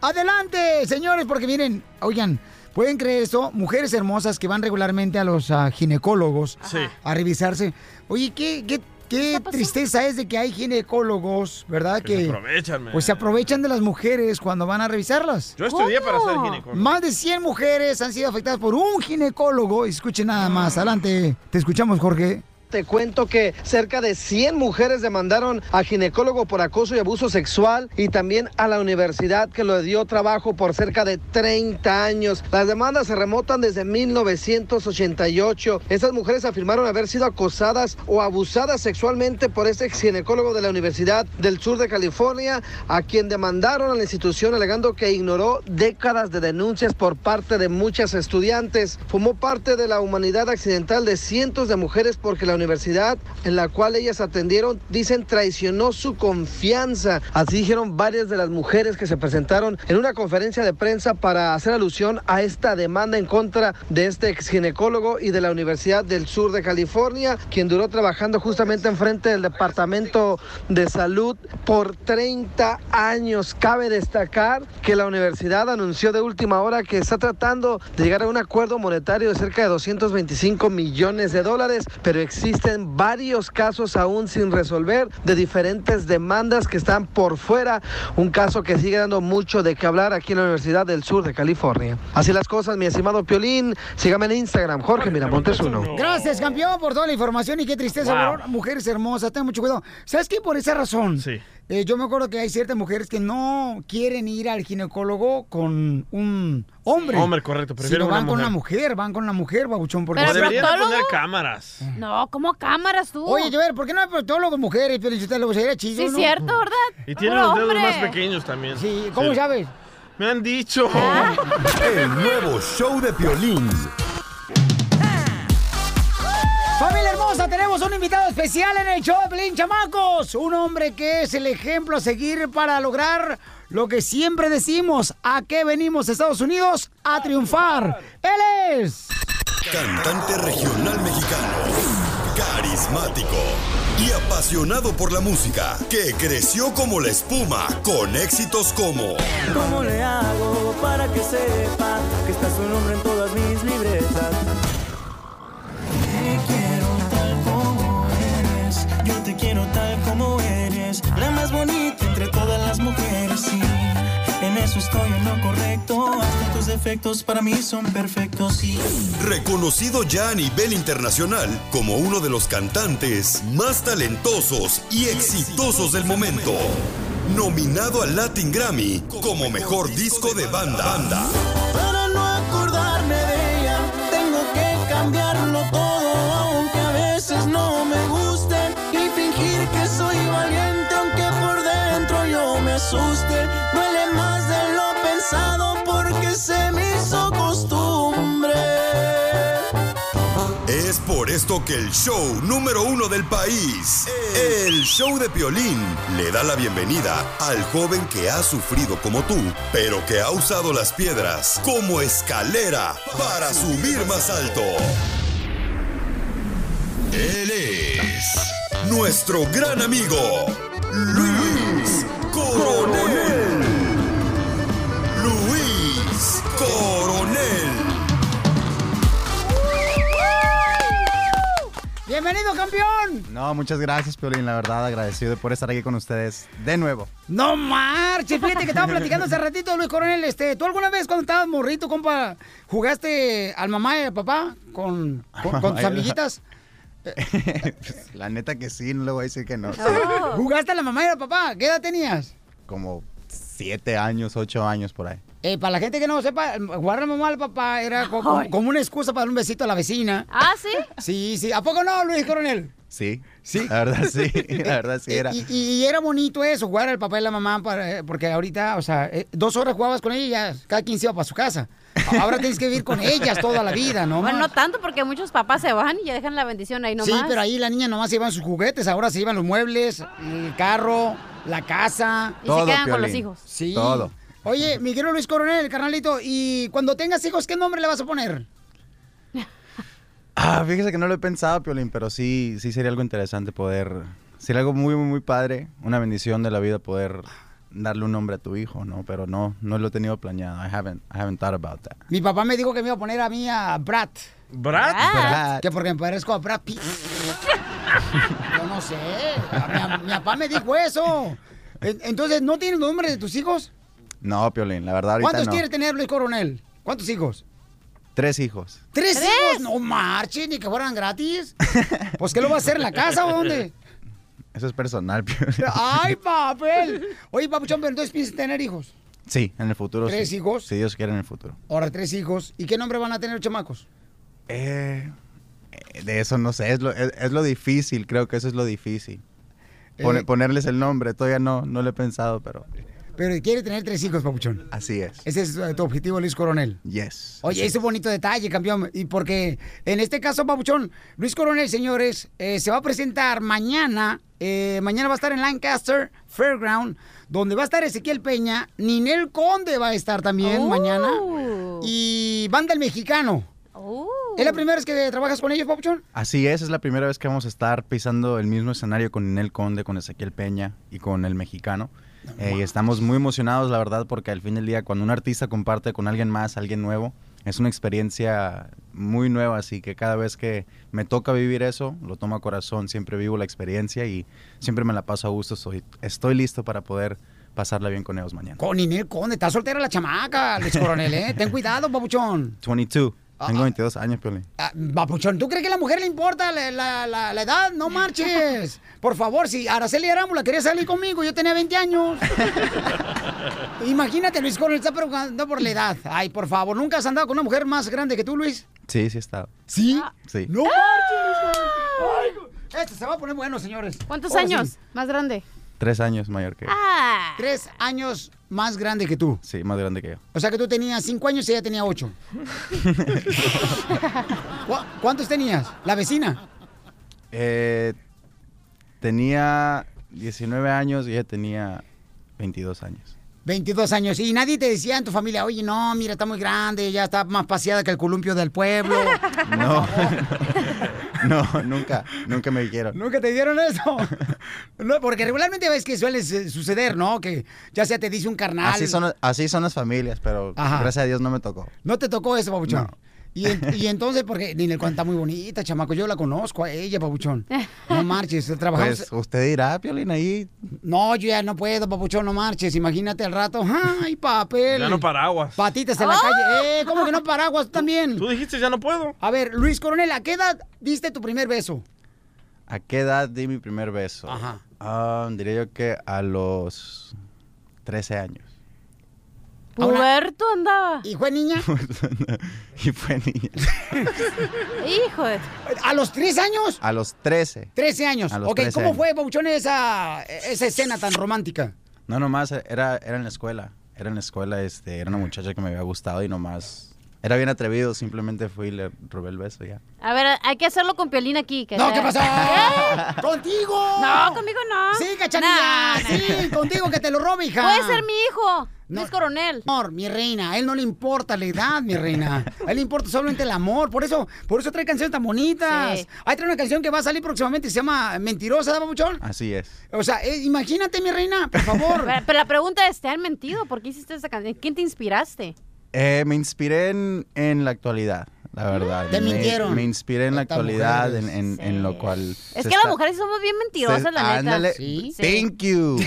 Adelante, señores, porque miren, oigan, ¿pueden creer esto? Mujeres hermosas que van regularmente a los ah, ginecólogos Sí. a revisarse. Oye, qué, qué, qué tristeza es de que hay ginecólogos, ¿verdad? Que se aprovechan, man. Pues se aprovechan de las mujeres cuando van a revisarlas. Yo estudié para ser ginecólogo. Más de 100 mujeres han sido afectadas por un ginecólogo. Escuchen nada más. Adelante, te escuchamos, Jorge. Te cuento que cerca de 100 mujeres demandaron a ginecólogo por acoso y abuso sexual y también a la universidad que lo dio trabajo por cerca de 30 años. Las demandas se remontan desde 1988. Esas mujeres afirmaron haber sido acosadas o abusadas sexualmente por este ginecólogo de la Universidad del Sur de California, a quien demandaron a la institución alegando que ignoró décadas de denuncias por parte de muchas estudiantes. Formó parte de la humanidad accidental de cientos de mujeres porque la universidad en la cual ellas atendieron, dicen, traicionó su confianza. Así dijeron varias de las mujeres que se presentaron en una conferencia de prensa para hacer alusión a esta demanda en contra de este ex ginecólogo y de la Universidad del Sur de California, quien duró trabajando justamente enfrente del Departamento de Salud por 30 años. Cabe destacar que la universidad anunció de última hora que está tratando de llegar a un acuerdo monetario de cerca de 225 millones de dólares, pero existe existen varios casos aún sin resolver de diferentes demandas que están por fuera. Un caso que sigue dando mucho de qué hablar aquí en la Universidad del Sur de California. Así las cosas, mi estimado Piolín. Sígame en Instagram, Jorge Miramontes uno. Gracias, campeón, por toda la información y qué tristeza, Wow. Mujeres hermosas, ten mucho cuidado. ¿Sabes qué? Por esa razón. Eh, yo me acuerdo que hay ciertas mujeres que no quieren ir al ginecólogo con un hombre. Hombre, correcto, prefieren Sino van una con mujer. una mujer, van con una mujer, babuchón. Porque O deberían de poner cámaras. No, ¿cómo cámaras tú? Oye, yo ver, ¿por qué no hay proctólogos mujeres? Pero si usted lo sería chido, Sí, ¿no? cierto, ¿verdad? Y tienen los dedos hombre. más pequeños también. Sí, ¿cómo sabes? Me han dicho. El nuevo show de Piolín. Familia tenemos un invitado especial en el show de Pelín Chamacos. Un hombre que es el ejemplo a seguir para lograr lo que siempre decimos. ¿A qué venimos, Estados Unidos? A triunfar. Él es... Cantante regional mexicano. Carismático. Y apasionado por la música. Que creció como la espuma. Con éxitos como. ¿Cómo le hago para que sepa que está su nombre en todas eres, la más bonita entre todas las mujeres, sí. En eso estoy en lo correcto, hasta tus defectos para mí son perfectos, sí. Reconocido ya a nivel internacional como uno de los cantantes más talentosos y exitosos del momento. Nominado al Latin Grammy como mejor disco de banda. Para no acordarme de que el show número uno del país, el show de Piolín, le da la bienvenida al joven que ha sufrido como tú, pero que ha usado las piedras como escalera para subir más alto. Él es nuestro gran amigo, Luis Coronel. Luis Coronel. ¡Bienvenido, campeón! No, muchas gracias, Piolín. La verdad, agradecido por estar aquí con ustedes de nuevo. No marches, fíjate que estaba platicando hace ratito, Luis Coronel. Este, ¿Tú alguna vez cuando estabas morrito, compa, jugaste al mamá y al papá con, con, con tus amiguitas? Pues, la neta que sí, no le voy a decir que no. ¿Jugaste a la mamá y al papá? ¿Qué edad tenías? Como siete años, ocho años por ahí. Eh, para la gente que no sepa, la mamá y al papá era co- co- Ay. como una excusa para dar un besito a la vecina. ¿Ah, sí? Sí, sí. ¿A poco no, Luis Coronel? Sí. Sí. La verdad sí, la verdad sí era. Y, y era bonito eso, jugar al papá y la mamá, para, porque ahorita, o sea, eh, dos horas jugabas con ellas, cada quien se iba para su casa. Ahora tienes que vivir con ellas toda la vida, ¿no? Bueno, no tanto porque muchos papás se van y ya dejan la bendición ahí nomás. Sí, pero ahí la niña nomás se llevan sus juguetes, ahora se llevan los muebles, el carro, la casa. Y se quedan con los hijos. Sí. Todo. Oye, mi querido Luis Coronel, carnalito, y cuando tengas hijos, ¿qué nombre le vas a poner? Ah, fíjese que no lo he pensado, Piolín, pero sí, sí sería algo interesante poder... Sería algo muy, muy, muy padre, una bendición de la vida poder darle un nombre a tu hijo, ¿no? Pero no, no lo he tenido planeado. I haven't, I haven't thought about that. Mi papá me dijo que me iba a poner a mí a Brad. ¿Brad? Brad. Que porque me parezco a Brad Pitt. Yo no sé. Mi, mi papá me dijo eso. En- Entonces, ¿no tienes nombre de tus hijos? No, Piolín, la verdad ahorita ¿Cuántos no. quieres tener, Luis Coronel? ¿Cuántos hijos? Tres hijos. ¿Tres, hijos? No marchen, ni que fueran gratis. Pues, ¿qué lo va a hacer en la casa o dónde? Eso es personal, Piolín. ¡Ay, papel! Oye, papuchón, pero entonces piensas tener hijos. Sí, en el futuro ¿Tres sí. hijos? Si Dios quiere en el futuro. Ahora, tres hijos. ¿Y qué nombre van a tener los chamacos? Eh, eh, de eso no sé, es lo, es, es lo difícil, creo que eso es lo difícil. Pone- Eh. ponerles el nombre, todavía no, no lo he pensado, pero Pero quiere tener tres hijos, papuchón. así es. Ese es eh, tu objetivo, Luis Coronel. Yes. Oye, así ese bonito detalle, campeón. Y porque en este caso, Papuchón, Luis Coronel, señores, eh, se va a presentar mañana. eh, mañana va a estar en Lancaster Fairground, donde va a estar Ezequiel Peña. Ninel Conde va a estar también Oh. mañana. Y Banda el Mexicano. ¿Es la primera vez que trabajas con ellos, Papuchón? Así es, es la primera vez que vamos a estar pisando el mismo escenario con Ninel Conde, con Ezequiel Peña y con el mexicano. Eh, y estamos muy emocionados, la verdad, porque al fin del día, cuando un artista comparte con alguien más, alguien nuevo, es una experiencia muy nueva, así que cada vez que me toca vivir eso, lo tomo a corazón, siempre vivo la experiencia y siempre me la paso a gusto. Estoy listo para poder pasarla bien con ellos mañana. Con Ninel Conde, está soltera la chamaca, Luis Coronel, ¿eh? Ten cuidado, papuchón. 22. Tengo 22 años, Piolín. Ah, Papuchón, ¿tú crees que a la mujer le importa la, la- la- la edad? No marches. Por favor, si Araceli Arámbula quería salir conmigo, yo tenía 20 años. Imagínate, Luis Coronel está preocupando por la edad. Ay, por favor, ¿nunca has andado con una mujer más grande que tú, Luis? Sí, sí he estado. ¿Sí? Sí. ¡No marches! Ay, Este se va a poner bueno, señores. ¿Cuántos Ahora años? sí. Más grande. Tres años mayor que yo. Ah. Tres años más grande que tú. Sí, más grande que yo. O sea que tú tenías cinco años y ella tenía ocho. ¿Cu- ¿Cuántos tenías? ¿La vecina? Eh, tenía 19 años y ella tenía 22 años. 22 años. Y nadie te decía en tu familia, oye, no, mira, está muy grande, ya está más paseada que el columpio del pueblo. No, no, nunca, nunca me dijeron. ¿Nunca te dieron eso? No, porque regularmente ves que suele suceder, ¿no? Que ya sea te dice un carnal. Así son, así son las familias, pero Ajá. gracias a Dios no me tocó. ¿No te tocó eso, Pabuchón? Y, en- y entonces, porque Ninel Conde está muy bonita, chamaco, yo la conozco a ella, Pabuchón. No marches, trabajamos... Pues usted dirá, Piolín, ahí. No, yo ya no puedo, Papuchón, no marches. Imagínate al rato. ¡Ay, papel! Ya no paraguas. Patitas en la calle. ¡Eh! ¿Cómo que no paraguas tú también? Tú dijiste ya no puedo. A ver, Luis Coronel, ¿a qué edad diste tu primer beso? ¿A qué edad di mi primer beso? Ajá. Ah, diría yo que a los 13 años. Puberto andaba. ¿Y fue niña? y fue niña. Hijo de... ¿A los tres años? A los 13. 13 años. A los ok, 13 ¿cómo años. fue, Pabuchón, esa, esa escena tan romántica? No, nomás era, era en la escuela. Era en la escuela, este, era una muchacha que me había gustado y nomás... Era bien atrevido, simplemente fui y le robé el beso ya. A ver, hay que hacerlo con Piolín aquí. que No, sea- ¿qué pasó? ¿Qué? ¡Contigo! No, conmigo no. Sí, cachanilla. Nah. Sí, contigo que te lo robe, hija. Puede ser mi hijo. Luis Coronel. Amor, mi reina, a él no le importa la edad, mi reina. A él le importa solamente el amor. Por eso, por eso trae canciones tan bonitas. Sí. Ahí trae una canción que va a salir próximamente, se llama Mentirosa, ¿da, Pabuchón? Así es. O sea, eh, imagínate, mi reina, por favor. Pero, pero la pregunta es, ¿te han mentido? ¿Por qué hiciste esa canción? ¿Quién te inspiraste? Eh, me inspiré en, en la actualidad, la verdad. Te me, mintieron. Me inspiré en la actualidad, en, mujeres. en- en lo cual... Es que está- las mujeres somos bien mentirosas, se- la neta. ándale. Sí. Thank you.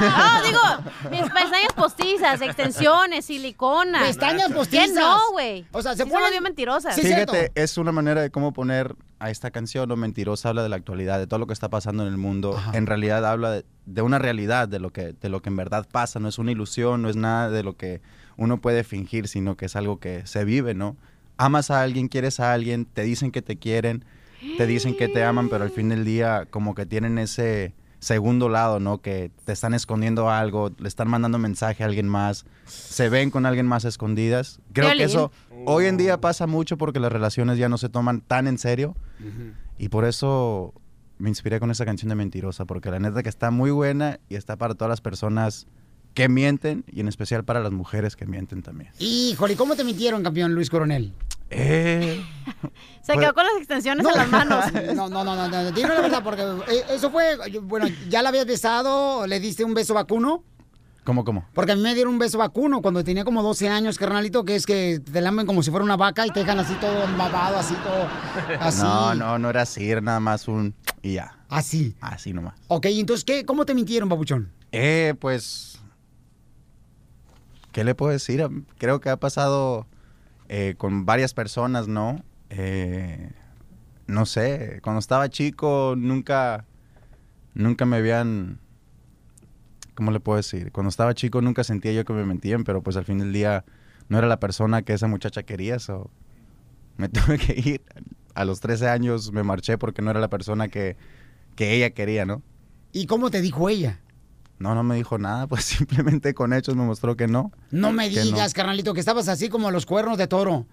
No, digo, mis pestañas postizas, extensiones, silicona. Pestañas postizas. ¿Qué no, güey? O sea, se Sí somos bien mentirosas. Fíjate, es una manera de cómo poner a esta canción, o mentirosa, habla de la actualidad, de todo lo que está pasando en el mundo. En realidad habla de, de una realidad, de lo, que, de lo que en verdad pasa. No es una ilusión, no es nada de lo que uno puede fingir, sino que es algo que se vive, ¿no? Amas a alguien, quieres a alguien, te dicen que te quieren, te dicen que te aman, pero al fin del día como que tienen ese segundo lado, ¿no? Que te están escondiendo algo, le están mandando mensaje a alguien más, se ven con alguien más escondidas. Creo que eso hoy en día pasa mucho porque las relaciones ya no se toman tan en serio y por eso me inspiré con esa canción de Mentirosa, porque la neta que está muy buena y está para todas las personas que mienten y en especial para las mujeres que mienten también. Híjole, ¿cómo te mintieron, campeón Luis Coronel? Eh, Se Pues- quedó con las extensiones en las manos. No, no, no, no, no, dime la verdad, porque eh, eso fue, bueno, ¿ya la habías besado? ¿Le diste un beso vacuno? ¿Cómo, cómo? Porque a mí me dieron un beso vacuno cuando tenía como 12 años, carnalito, que es que te lamen como si fuera una vaca y te dejan así todo babado, así todo, así. No, no, no era así, era nada más un y ya. Así. Así nomás. Ok, entonces, ¿qué? ¿Cómo te mintieron, babuchón? Eh, pues, ¿qué le puedo decir? Creo que ha pasado eh, con varias personas, ¿no? Eh, no sé, cuando estaba chico nunca, nunca me habían, ¿cómo le puedo decir? Cuando estaba chico nunca sentía yo que me mentían, pero pues al fin del día no era la persona que esa muchacha quería, so me tuve que ir. A los 13 años me marché porque no era la persona que, que ella quería, ¿no? ¿Y cómo te dijo ella? No, no me dijo nada, pues simplemente con hechos me mostró que no. No me Que digas, carnalito, que estabas así como los cuernos de toro.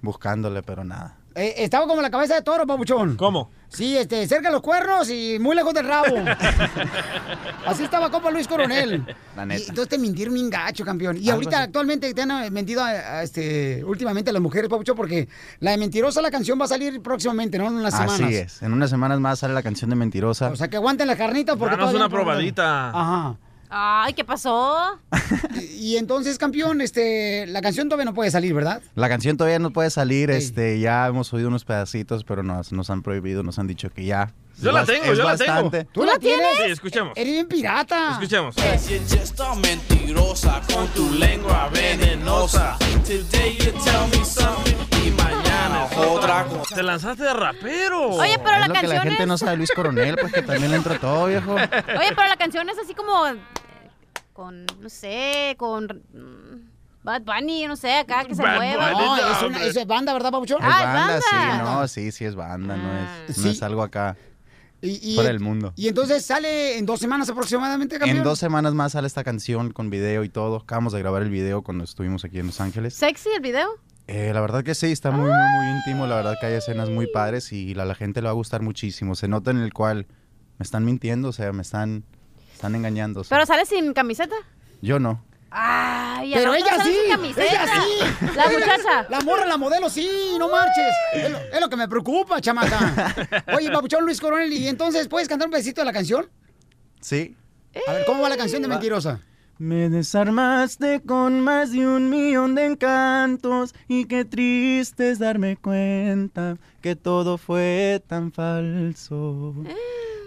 Buscándole, pero nada. Eh, estaba como la cabeza de toro, papuchón. ¿Cómo? Sí, este, cerca de los cuernos y muy lejos del rabo. Así estaba Copa Luis Coronel. La Y neta. entonces te mintieron bien gacho, campeón. Y ahorita así. actualmente te han eh, mentido a- a, este, últimamente a las mujeres, papuchón, porque la de Mentirosa, la canción va a salir próximamente, ¿no? En unas semanas. Así es. En unas semanas más sale la canción de Mentirosa. O sea, que aguanten las carnitas porque Danos una probadita. Ajá. Ay, ¿qué pasó? Y, y entonces, campeón, este, la canción todavía no puede salir, ¿verdad? La canción todavía no puede salir, este, ya hemos oído unos pedacitos, pero nos, nos han prohibido, nos han dicho que ya. Yo la tengo, yo la tengo. ¿Tú la tienes? Sí, escuchemos. Eres bien pirata. Escuchemos. Está mentirosa con tu lengua venenosa. Today you tell me something y mañana otra cosa. Te lanzaste de rapero. Oye, pero es la lo que la canción gente es... no sabe Luis Coronel, pues que también le entró todo, viejo. Oye, pero la canción es así como... Con, no sé, con... mm, Bad Bunny, no sé, acá que se Bad mueva. Bunny. No, es, una, es banda, ¿verdad, Pabuchón? Es Ah, es banda, sí, no, sí, sí es banda, no es, no Sí. es algo acá Y, y- por el mundo. y entonces sale en dos semanas aproximadamente, campeón. En dos semanas más sale esta canción con video y todo. Acabamos de grabar el video cuando estuvimos aquí en Los Ángeles. ¿Sexy el video? Eh, la verdad que sí, está muy, muy, muy íntimo. La verdad que hay escenas muy padres y a la gente le va a gustar muchísimo. Se nota en el cual me están mintiendo, o sea, me están, están engañando. sea. ¿Pero sale sin camiseta? Yo no. Ay, Pero otro ella sale sí, sin camiseta. ella sí. La Ella- muchacha. La morra, la modelo, sí, no marches. Es lo, es lo que me preocupa, chamaca. Oye, Papuchón Luis Coronel, ¿y entonces puedes cantar un pedacito de la canción? Sí. A ver, ¿cómo va la canción de Mentirosa? Me desarmaste con más de un millón de encantos y qué triste es darme cuenta que todo fue tan falso.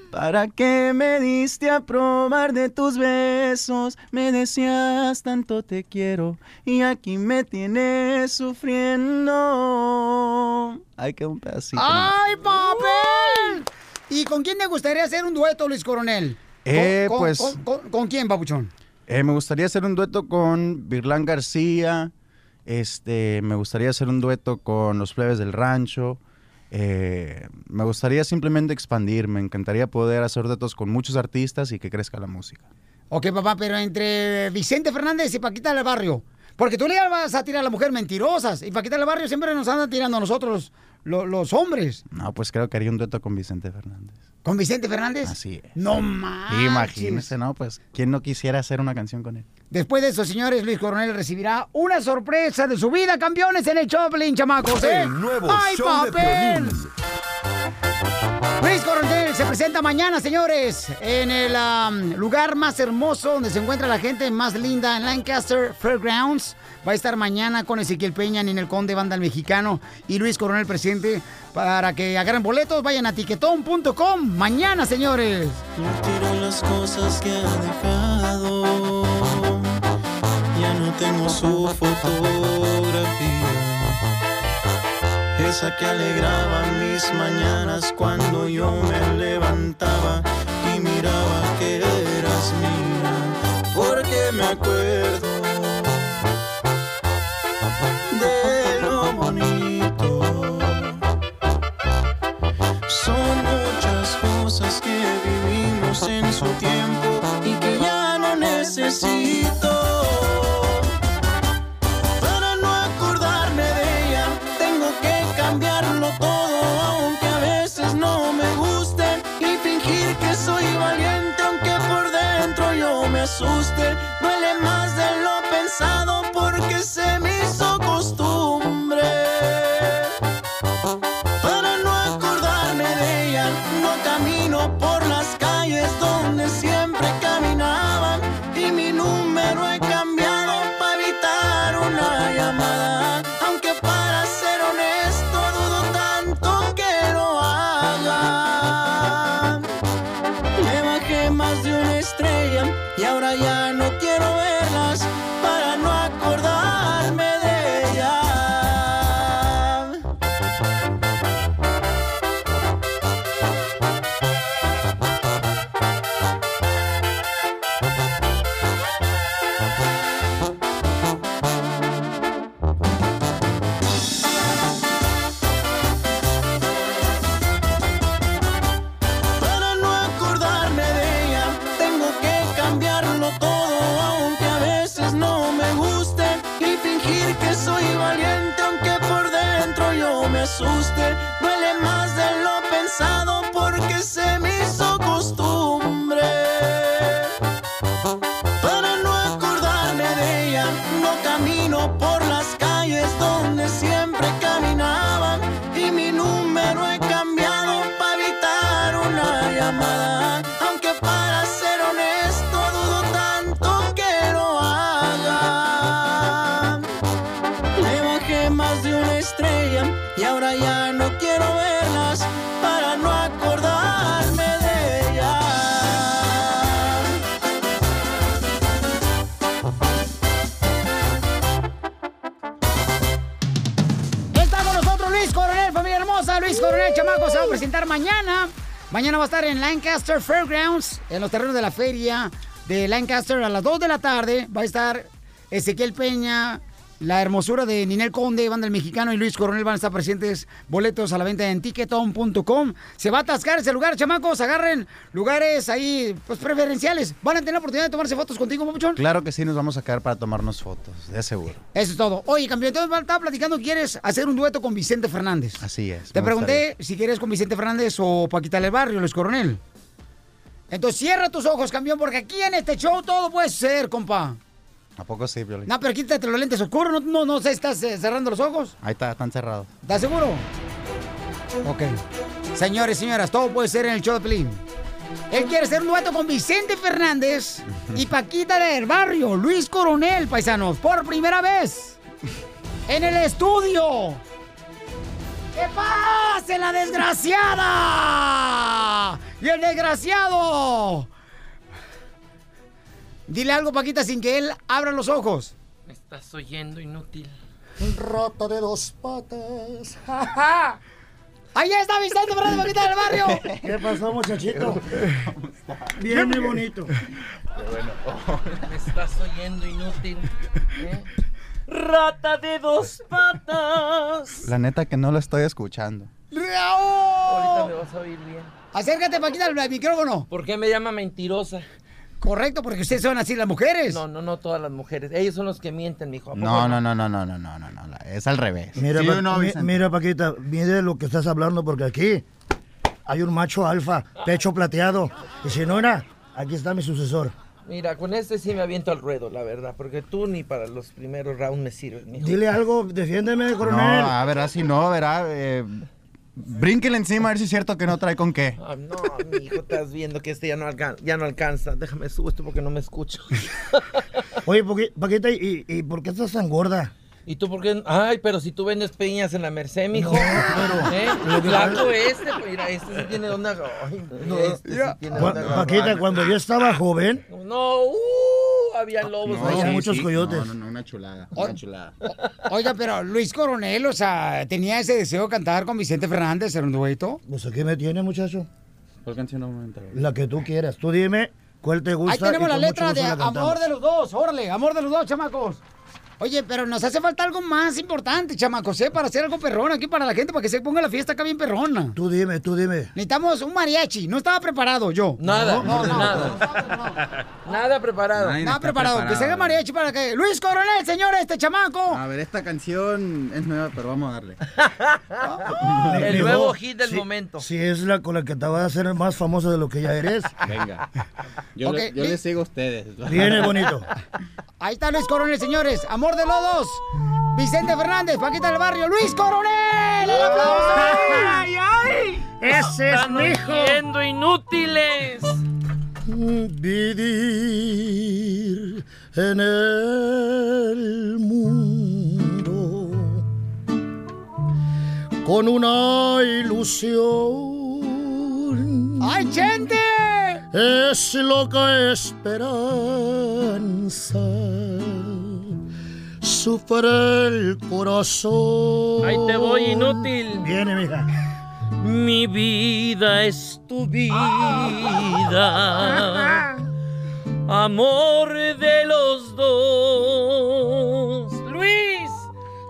¿Para qué me diste a probar de tus besos? Me decías tanto te quiero y aquí me tienes sufriendo. Ay, queda un pedacito. ¡Ay, papel! ¿Y con quién te gustaría hacer un dueto, Luis Coronel? Eh, ¿Con, con- pues- con- con- con quién, Papuchón? Eh, me gustaría hacer un dueto con Virlán García. Este, me gustaría hacer un dueto con los plebes del rancho. Eh, me gustaría simplemente expandir. Me encantaría poder hacer duetos con muchos artistas y que crezca la música. Ok, papá, pero entre Vicente Fernández y Paquita del Barrio. Porque tú le vas a tirar a la mujer mentirosas. Y Paquita del Barrio siempre nos anda tirando a nosotros, lo- los hombres. No, pues creo que haría un dueto con Vicente Fernández. ¿Con Vicente Fernández? Así es. No más. Imagínese, ¿no? Pues, ¿quién no quisiera hacer una canción con él? Después de eso, señores, Luis Coronel recibirá una sorpresa de su vida, campeones, en el Choplin, chamacos, ¿eh? El nuevo ¡Ay, show de papel! Piolín. Se presenta mañana, señores, en el lugar más hermoso donde se encuentra la gente más linda en Lancaster Fairgrounds. Va a estar mañana con Ezequiel Peña, el Conde, Banda Mexicano y Luis Coronel, presidente. Para que agarren boletos, vayan a tiquetón.com. Mañana, señores. Tiro las cosas que ha dejado. Ya no tengo su. Esa que alegraba mis mañanas cuando yo me levantaba y miraba que eras mía. Porque me acuerdo de lo bonito. Son muchas cosas que vivimos en su tiempo mañana. Mañana va a estar en Lancaster Fairgrounds, en los terrenos de la feria de Lancaster a las 2 de la tarde. Va a estar Ezequiel Peña, la hermosura de Ninel Conde, Banda del Mexicano y Luis Coronel van a estar presentes. Boletos a la venta en ticketon.com. Se va a atascar ese lugar, chamacos. Agarren lugares ahí, pues preferenciales. Van a tener la oportunidad de tomarse fotos contigo, Papuchón. Claro que sí, nos vamos a quedar para tomarnos fotos, de seguro. Eso es todo. Oye, campeón, entonces estaba platicando, ¿quieres hacer un dueto con Vicente Fernández? Así es. Te pregunté si quieres con Vicente Fernández o Paquita del Barrio, Luis Coronel. Entonces cierra tus ojos, campeón, porque aquí en este show todo puede ser, compa. ¿A poco sí, Piolín? No, pero quítate los lentes oscuros, no, no, no sé, estás eh, cerrando los ojos. Ahí está, están cerrados. ¿Estás seguro? Ok. Señores, señoras, todo puede ser en el show de Pelín. Él quiere hacer un dueto con Vicente Fernández y Paquita del Barrio, Luis Coronel, paisanos, por primera vez. En el estudio. ¡Que pase la desgraciada! ¡Y el desgraciado! Dile algo, Paquita, sin que él abra los ojos. Me estás oyendo inútil. Rata de dos patas. Ahí está Vicente Fernández, Paquita del Barrio. ¿Qué pasó, muchachito? Bien muy bonito. Me estás oyendo inútil. ¿eh? Rata de dos patas. La neta que no lo estoy escuchando. Ahorita me vas a oír bien. Acércate, Paquita, al micrófono. ¿Por qué me llama mentirosa? Correcto, porque ustedes son así las mujeres. No, no, no todas las mujeres. Ellos son los que mienten, mijo. ¿A poco No, no, no, no, no, no, no, no, no, es al revés. Mira, ¿Sí Pa- no, mi- mira, Paquita, mire lo que estás hablando, porque aquí hay un macho alfa, pecho plateado. Y si no era, aquí está mi sucesor. Mira, con este sí me aviento al ruedo, la verdad. Porque tú ni para los primeros rounds me sirves, mijo. Dile algo, defiéndeme, No, coronel. a ver, así no, verá. Eh, brínquele encima a ver si es cierto que no trae con qué. Ah, no, mi hijo, estás viendo que este ya no, alcan- ya no alcanza. Déjame subo esto porque no me escucho. Oye, Paquita, ¿y, ¿y por qué estás tan gorda? ¿Y tú por qué? Ay, pero si tú vendes peñas en la Merced, mijo. ¿Eh? Lo que Flaco pasa- este, pues, mira, este sí tiene dónde agarrar. Ay, este sí tiene Cu- agarrar. Paquita, cuando yo estaba joven, No, uh, había lobos No, allá. sí, muchos coyotes. No, no, no, una chulada, una chulada. Oiga, pero Luis Coronel, o sea, tenía ese deseo de cantar con Vicente Fernández, hacer un dueto. no sé qué me tiene, muchacho. ¿Cuál canción no me? La que tú quieras. Tú dime cuál te gusta. Ahí tenemos y la letra de la amor de los dos, órale, amor de los dos, chamacos. Oye, pero nos hace falta algo más importante, chamacos, ¿eh? Para hacer algo perrón aquí para la gente, para que se ponga la fiesta acá bien perrona. Tú dime, tú dime. Necesitamos un mariachi. No estaba preparado yo. Nada, No, no, nada. Nada preparado. Nada preparado. Que se haga mariachi para que. Luis Coronel, señor, este chamaco. A ver, esta canción es nueva, pero vamos a darle. El nuevo hit del momento. Si es la con la que te vas a hacer más famoso de lo que ya eres. Venga. Yo, le- les sigo a ustedes. Viene bonito. Ahí está Luis Coronel, señores. Amor de lodos. Vicente Fernández, Paquita del Barrio. Luis Coronel. ¡El aplauso! ¡Ay, ay! Ese es mi hijo. oyendo inútiles. Vivir en el mundo con una ilusión. ¡Ay, gente! Es loca esperanza. Sufre el corazón. Ahí te voy, inútil. Viene, mija. Mi vida es tu vida. Amor de los dos. Luis,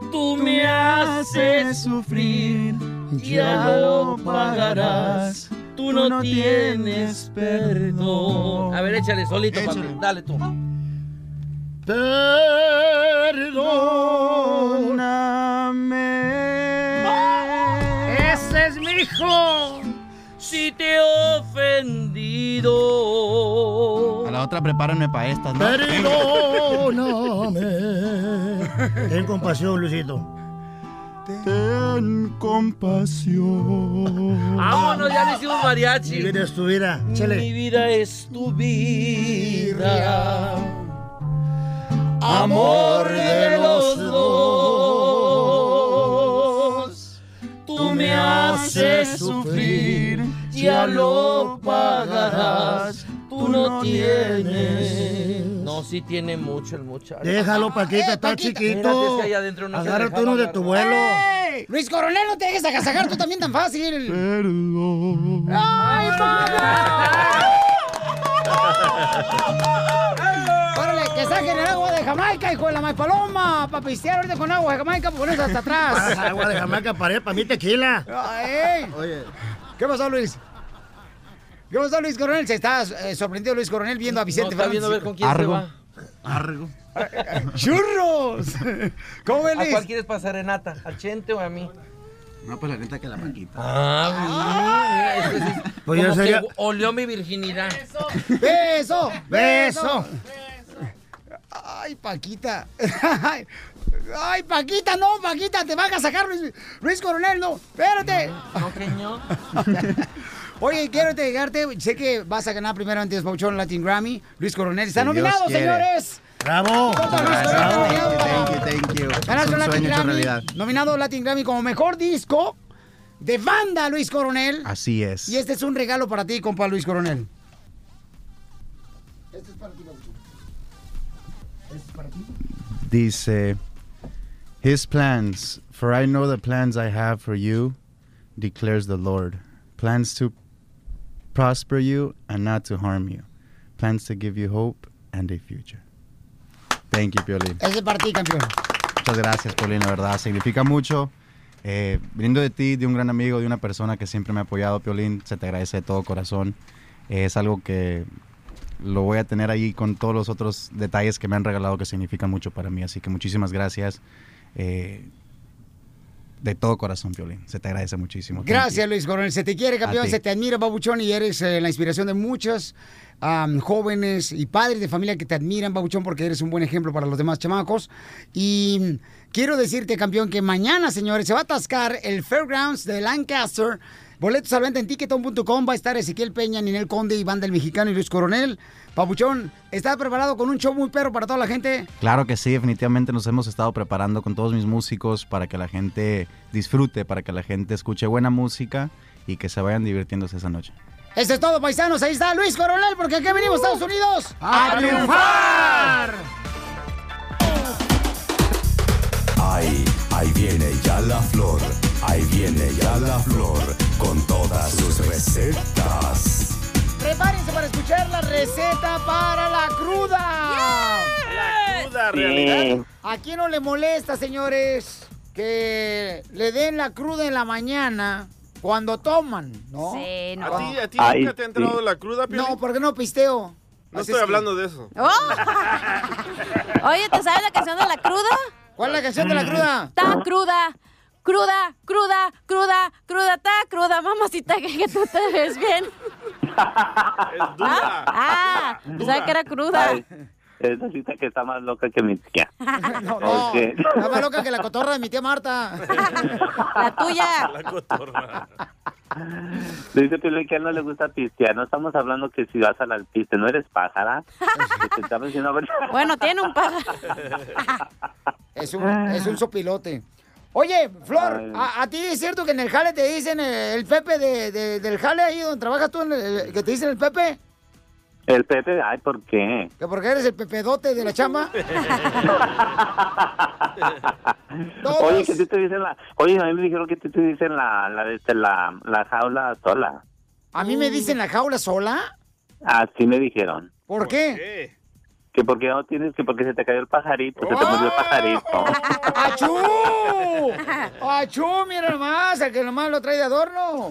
tú me haces sufrir. Ya lo pagarás. Tú no tienes perdón. A ver, échale solito, papi. Dale tú. Perdóname. Ese es mi hijo. Si te he ofendido. A la otra prepárenme para estas, ¿no? Perdóname. Ten compasión, Luisito. Ten compasión. Vámonos, ya le hicimos Mi mariachi. vida es tu vida. Mi Chele. vida es tu vida. Amor de los dos. Tú me haces sufrir, ya lo pagarás. Tú no tienes. No, sí tiene mucho el muchacho. Déjalo, Paquita, está chiquito. Agárrate uno de tu vuelo. ¡Ey! Luis Coronel, no te dejes agasajar tú también tan fácil. ¡Ay, Órale, que saquen el agua de Jamaica, hijo de la paloma, para pistear ahorita con agua de Jamaica, para ponerse hasta atrás. Agua de Jamaica para para mí tequila. Ay. ¿Qué pasó, Luis? ¿Qué pasó, Luis Coronel? Se está eh, sorprendido Luis Coronel viendo a Vicente No, está Fernández. viendo a ver con quién se Argo. va. Argo. ¡Churros! ¿Cómo ves, ¿A Luis? cuál quieres pasar, Renata? ¿Al Chente o a mí? No, pues la neta que la Paquita. Ah, mira, eso sí. Pues yo sería- que olió mi virginidad. ¡Beso! ¡Beso! ¡Ay, Paquita! ¡Ay, Paquita, no, Paquita! ¡Te van a sacar, Luis, Luis Coronel, no! ¡Espérate! No, no. Oye, quiero entregarte, sé que vas a ganar primero antes Pauchón Latin Grammy. Luis Coronel está Si nominado, señores. ¡Bravo! Thank you, thank you. Es Latin Grammy. realidad. Nominado Latin Grammy como mejor disco de banda, Luis Coronel. Así es. Y este es un regalo para ti, compa Luis Coronel. Dice, His plans, for I know the plans I have for you, declares the Lord. Plans to prosper you and not to harm you. Plans to give you hope and a future. Thank you, Piolín. Ese es para ti, campeón. Muchas gracias, Piolín, la verdad. Significa mucho. Eh, viniendo de ti, de un gran amigo, de una persona que siempre me ha apoyado, Piolín, se te agradece de todo corazón. Eh, es algo que lo voy a tener ahí con todos los otros detalles que me han regalado que significan mucho para mí. Así que muchísimas gracias. eh, de todo corazón, Piolín. Se te agradece muchísimo. Gracias. Luis Coronel. Se te quiere, campeón. Se te admira, babuchón, y eres eh, la inspiración de muchos jóvenes y padres de familia que te admiran, babuchón, porque eres un buen ejemplo para los demás chamacos. Y quiero decirte, campeón, que mañana, señores, se va a atascar el Fairgrounds de Lancaster. Boletos a la venta en ticketon.com. Va a estar Ezequiel Peña, Ninel Conde, Iván del Mexicano y Luis Coronel. Papuchón, ¿estás preparado con un show muy perro para toda la gente? Claro que sí, definitivamente nos hemos estado preparando con todos mis músicos para que la gente disfrute, para que la gente escuche buena música y que se vayan divirtiéndose esa noche. Eso es todo, paisanos. Ahí está Luis Coronel, porque aquí venimos, Estados Unidos, ¡A triunfar! Ahí, ahí viene ya la flor, ahí viene ya la flor, con todas sus recetas. Prepárense para escuchar la receta para la cruda. La cruda, Sí. realidad. ¿A quién no le molesta, señores, que le den la cruda en la mañana cuando toman, no? Sí, ¿A ti, a ti Ay, nunca te ha entrado sí. la cruda, Piolín? No, porque no pisteo. No Así estoy es que- hablando de eso. Oh. Oye, ¿te sabes la canción de la cruda? ¿Cuál es la canción de la cruda? Está cruda, cruda, cruda, cruda, cruda, está cruda, mamacita, que, que tú te ves bien. ¿Ah? Ah, pensaba que era cruda. Ay, esa cita que está más loca que mi tía. No, no, está más loca que la cotorra de mi tía Marta. La tuya. La cotorra. Dice Piolín que a él no le gusta pistear. No estamos hablando que si vas al alpiste, no eres pájara. Que te estamos diciendo, a ver- Bueno, tiene un pájaro. Es un, es un sopilote. Oye, Flor, a, a ti es cierto que en el jale te dicen eh, el Pepe de, de- del jale ahí donde trabajas tú, en el- que te dicen el Pepe? El Pepe, ay, ¿por qué? ¿Que porque eres el pepedote de la chamba? Oye, que tú te dicen la... Oye, a mí me dijeron que tú te dicen la, la, este, la, la jaula sola. ¿A mí me dicen la jaula sola? Así me dijeron. ¿Por qué? Que porque no tienes, que porque se te cayó el pajarito, se te murió el pajarito. ¡Achú! ¡Achú! Mira nomás, el que nomás lo trae de adorno.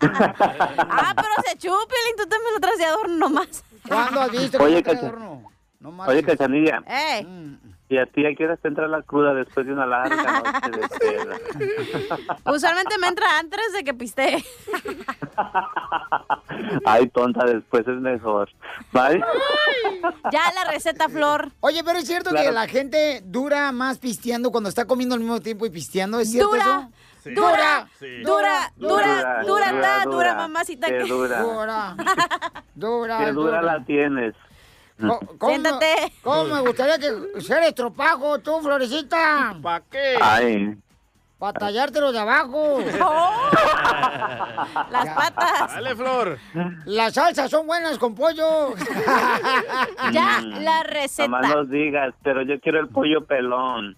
Ah, pero se chupelín, tú también lo traes de adorno nomás. ¿Cuándo has visto que Oye, lo trae de adorno? No Oye, Cachanilla, ¡Ey! ¿Y a ti a qué hora te entra la cruda después de una larga noche de peda? Usualmente me entra antes de que piste. Ay, tonta, después es mejor. ¿Vale? Ya la receta, Flor. Oye, pero es cierto Claro. que la gente dura más pisteando cuando está comiendo al mismo tiempo y pisteando, ¿es cierto Dura, eso? dura, Sí. dura, dura, dura, dura, dura, dura, dura, mamacita. que- dura. Dura. Dura. Qué dura la tienes. ¿Cómo, Siéntate. ¿Cómo me gustaría que ser estropajo tú, Florecita? ¿Para qué? Ay, Para tallártelo de abajo. Las patas. Dale, Flor. Las salsas son buenas con pollo. ya, la receta. Nomás nos digas, pero yo quiero el pollo pelón.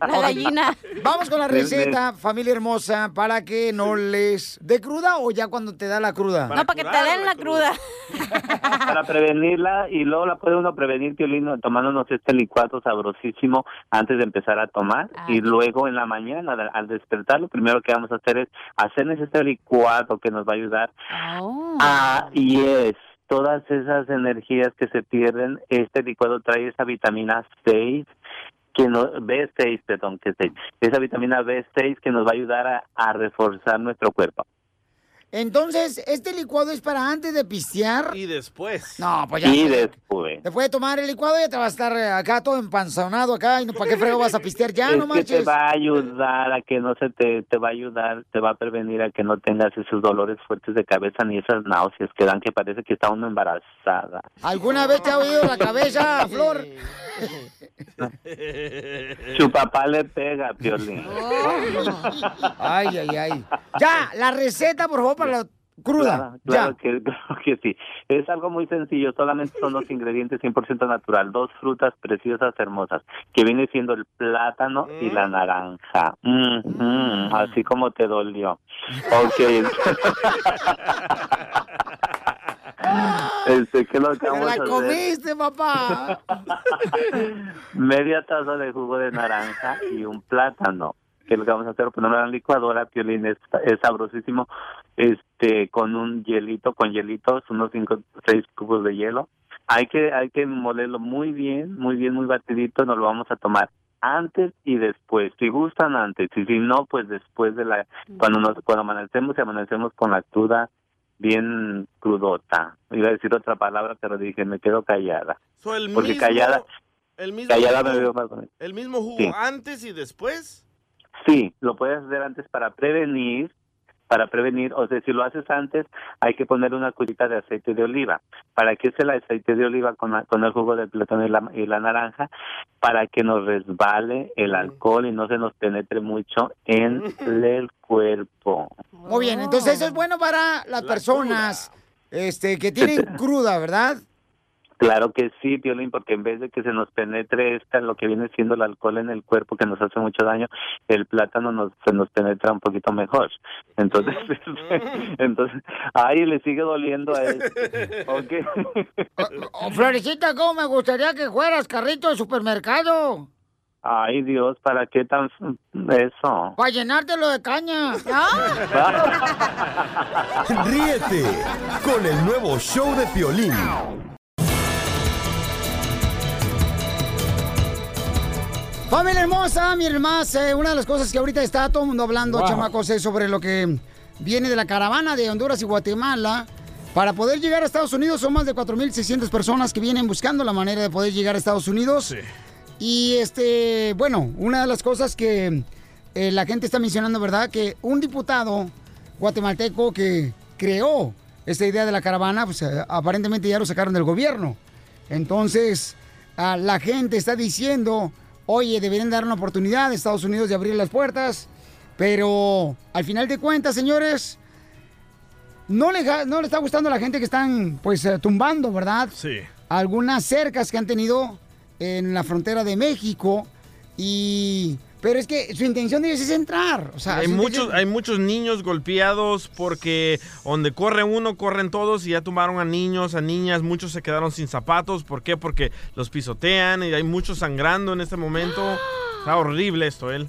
La gallina. Vamos con la receta, familia hermosa, para que no les dé cruda o ya cuando te da la cruda. No, para que te den la cruda. Para prevenirla y luego la puede uno prevenir, Piolín, tomándonos este licuado sabrosísimo antes de empezar a tomar y luego en la mañana al- al despertar lo primero que vamos a hacer es hacernos este licuado que nos va a ayudar Oh. a y es todas esas energías que se pierden, este licuado trae esa vitamina 6 que no, B6, perdón, que se- esa vitamina B6 que nos va a ayudar a, a reforzar nuestro cuerpo. Entonces, ¿este licuado es para antes de pistear? Y después. No, pues ya. Y después. Después de tomar el licuado ya te va a estar eh, acá todo empanzonado acá. ¿Y no, para qué frego vas a pistear ya? es no que te manches. va a ayudar a que no se te, te va a ayudar, te va a prevenir a que no tengas esos dolores fuertes de cabeza ni esas náuseas que dan que parece que está uno embarazada. ¿Alguna vez te ha oído la cabeza, Flor? Su papá le pega, Piolín. Ay, ay, ay. Ya, la receta, por favor, la cruda. Claro, claro que, claro que sí. Es algo muy sencillo, solamente son los ingredientes 100% natural, dos frutas preciosas, hermosas, que viene siendo el plátano y la naranja. Mm, mm, así como te dolió. Ok. este, ¿qué lo que ¡Te vamos a la hacer? comiste, papá! Media taza de jugo de naranja y un plátano. ¿Qué es lo que vamos a hacer? Ponerlo en la licuadora, Piolín, es, es sabrosísimo. Este, con un hielito, con hielitos, unos cinco, seis cubos de hielo. Hay que, hay que molerlo muy bien, muy bien, muy batidito. Nos lo vamos a tomar antes y después. Si gustan antes, y si no, pues después de la, cuando nos, cuando amanecemos y amanecemos con la cruda bien crudota. Iba a decir otra palabra, pero dije, me quedo callada. So, el Porque mismo, callada, el mismo callada me jugo- veo más. El mismo jugo Sí. antes y después. Sí, lo puedes hacer antes para prevenir, para prevenir, o sea, si lo haces antes, hay que poner una curita de aceite de oliva. ¿Para qué es el aceite de oliva con, la- con el jugo del plátano y la, y la naranja? Para que nos resbale el alcohol y no se nos penetre mucho en el cuerpo. Muy bien, entonces eso es bueno para las personas este, que tienen cruda, ¿verdad? Claro que sí, Piolín, porque en vez de que se nos penetre esta, lo que viene siendo el alcohol en el cuerpo que nos hace mucho daño, el plátano nos, se nos penetra un poquito mejor. Entonces, entonces, ay, le sigue doliendo a él. Ok. Oh, Florecita, ¿cómo me gustaría que fueras carrito de supermercado? Ay, Dios, ¿para qué tan eso? Para llenártelo de caña. Ríete con el nuevo show de Piolín. Familia hermosa, miren más, eh, una de las cosas que ahorita está todo el mundo hablando, Wow. chamacos, es sobre lo que viene de la caravana de Honduras y Guatemala. Para poder llegar a Estados Unidos son más de 4.600 personas que vienen buscando la manera de poder llegar a Estados Unidos. Y este, bueno, una de las cosas que eh, la gente está mencionando, ¿verdad? Que un diputado guatemalteco que creó esta idea de la caravana, pues eh, aparentemente ya lo sacaron del gobierno. Entonces, ah, la gente está diciendo, oye, deberían dar una oportunidad a Estados Unidos de abrir las puertas, pero al final de cuentas, señores, no le, no le está gustando a la gente que están, pues, eh, tumbando, ¿verdad? Sí. Algunas cercas que han tenido en la frontera de México y... Pero es que su intención de ellos es entrar. O sea, hay muchos, intención- hay muchos niños golpeados porque donde corre uno, corren todos y ya tumbaron a niños, a niñas, muchos se quedaron sin zapatos. ¿Por qué? Porque los pisotean y hay muchos sangrando en este momento. Está horrible esto, él.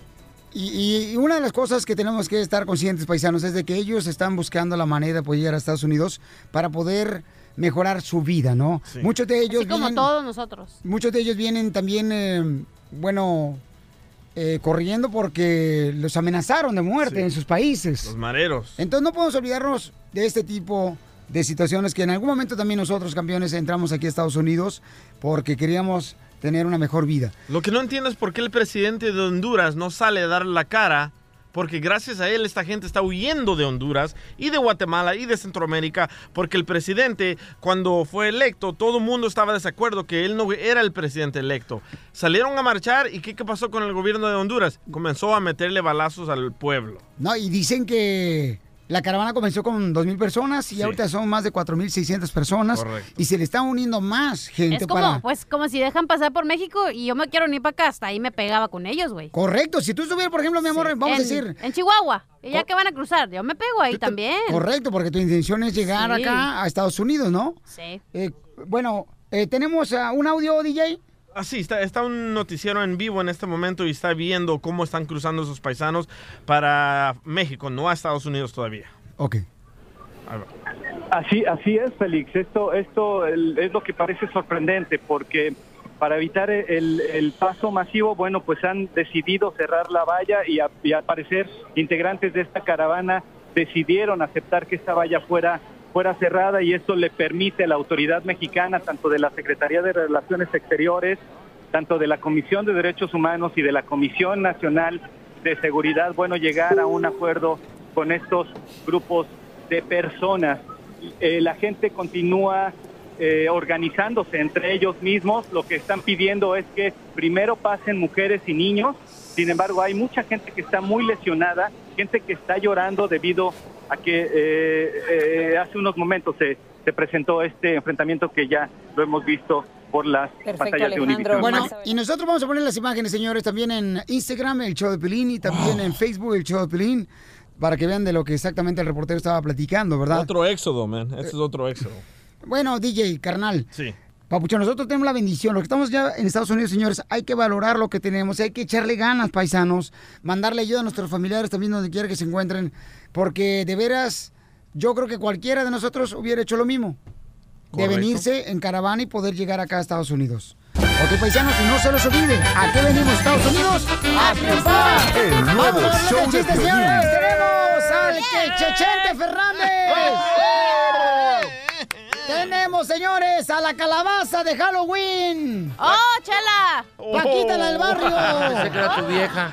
Y, y una de las cosas que tenemos que estar conscientes, paisanos, es de que ellos están buscando la manera de poder llegar a Estados Unidos para poder mejorar su vida, ¿no? Sí. Muchos de ellos Así como vienen, todos nosotros. muchos de ellos vienen también, eh, bueno, eh, corriendo porque los amenazaron de muerte en sus países. Los mareros. Entonces no podemos olvidarnos de este tipo de situaciones que en algún momento también nosotros, campeones, entramos aquí a Estados Unidos porque queríamos tener una mejor vida. Lo que no entiendo es por qué el presidente de Honduras no sale a dar la cara porque gracias a él esta gente está huyendo de Honduras y de Guatemala y de Centroamérica, porque el presidente cuando fue electo, todo el mundo estaba de desacuerdo que él no era el presidente electo. Salieron a marchar y ¿qué, qué pasó con el gobierno de Honduras? Comenzó a meterle balazos al pueblo. No, y dicen que la caravana comenzó con 2.000 personas y ahorita son más de 4.600 personas. Correcto. Y se le están uniendo más gente Es como, para... pues, como si dejan pasar por México y yo me quiero ni para acá, hasta ahí me pegaba con ellos, güey. Correcto, si tú estuvieras, por ejemplo, mi amor, vamos a decir... En Chihuahua, y ya que van a cruzar, yo me pego ahí también. Correcto, porque tu intención es llegar Sí. acá a Estados Unidos, ¿no? Sí. Eh, bueno, eh, tenemos ah, un audio, DJ. Ah, sí, está, está un noticiero en vivo en este momento y está viendo cómo están cruzando esos paisanos para México, no a Estados Unidos todavía. Ok. Así, así es, Félix. Esto, esto es lo que parece sorprendente porque para evitar el, el paso masivo, bueno, pues han decidido cerrar la valla y, a- y al parecer integrantes de esta caravana decidieron aceptar que esta valla fuera fuera cerrada y esto le permite a la autoridad mexicana, tanto de la Secretaría de Relaciones Exteriores, tanto de la Comisión de Derechos Humanos y de la Comisión Nacional de Seguridad, bueno, llegar a un acuerdo con estos grupos de personas. Eh, la gente continúa eh, organizándose entre ellos mismos. Lo que están pidiendo es que primero pasen mujeres y niños. Sin embargo, hay mucha gente que está muy lesionada, gente que está llorando debido a que eh, eh, hace unos momentos se, se presentó este enfrentamiento que ya lo hemos visto por las pantallas de Univision. Bueno, y nosotros vamos a poner las imágenes, señores, también en Instagram, el show de Pelín, y también Oh. en Facebook, el show de Pelín, para que vean de lo que exactamente el reportero estaba platicando, ¿verdad? Otro éxodo, man. Este es otro éxodo. Bueno, DJ, carnal. Sí. Papucho, nosotros tenemos la bendición. Los que estamos ya en Estados Unidos, señores, hay que valorar lo que tenemos, hay que echarle ganas, paisanos, mandarle ayuda a nuestros familiares también donde quiera que se encuentren, porque de veras, yo creo que cualquiera de nosotros hubiera hecho lo mismo. De venirse en caravana y poder llegar acá a Estados Unidos. Ok, paisanos, y no se los olvide, ¿a qué venimos Estados Unidos? ¡A triunfar! El nuevo ¡Vamos a hablar show de chistes, señores! ¡Tenemos al que Chechente Fernández! Tenemos, señores, a la calabaza de Halloween. ¡Oh, chala! Paquita, la del barrio. Pensé que era tu vieja.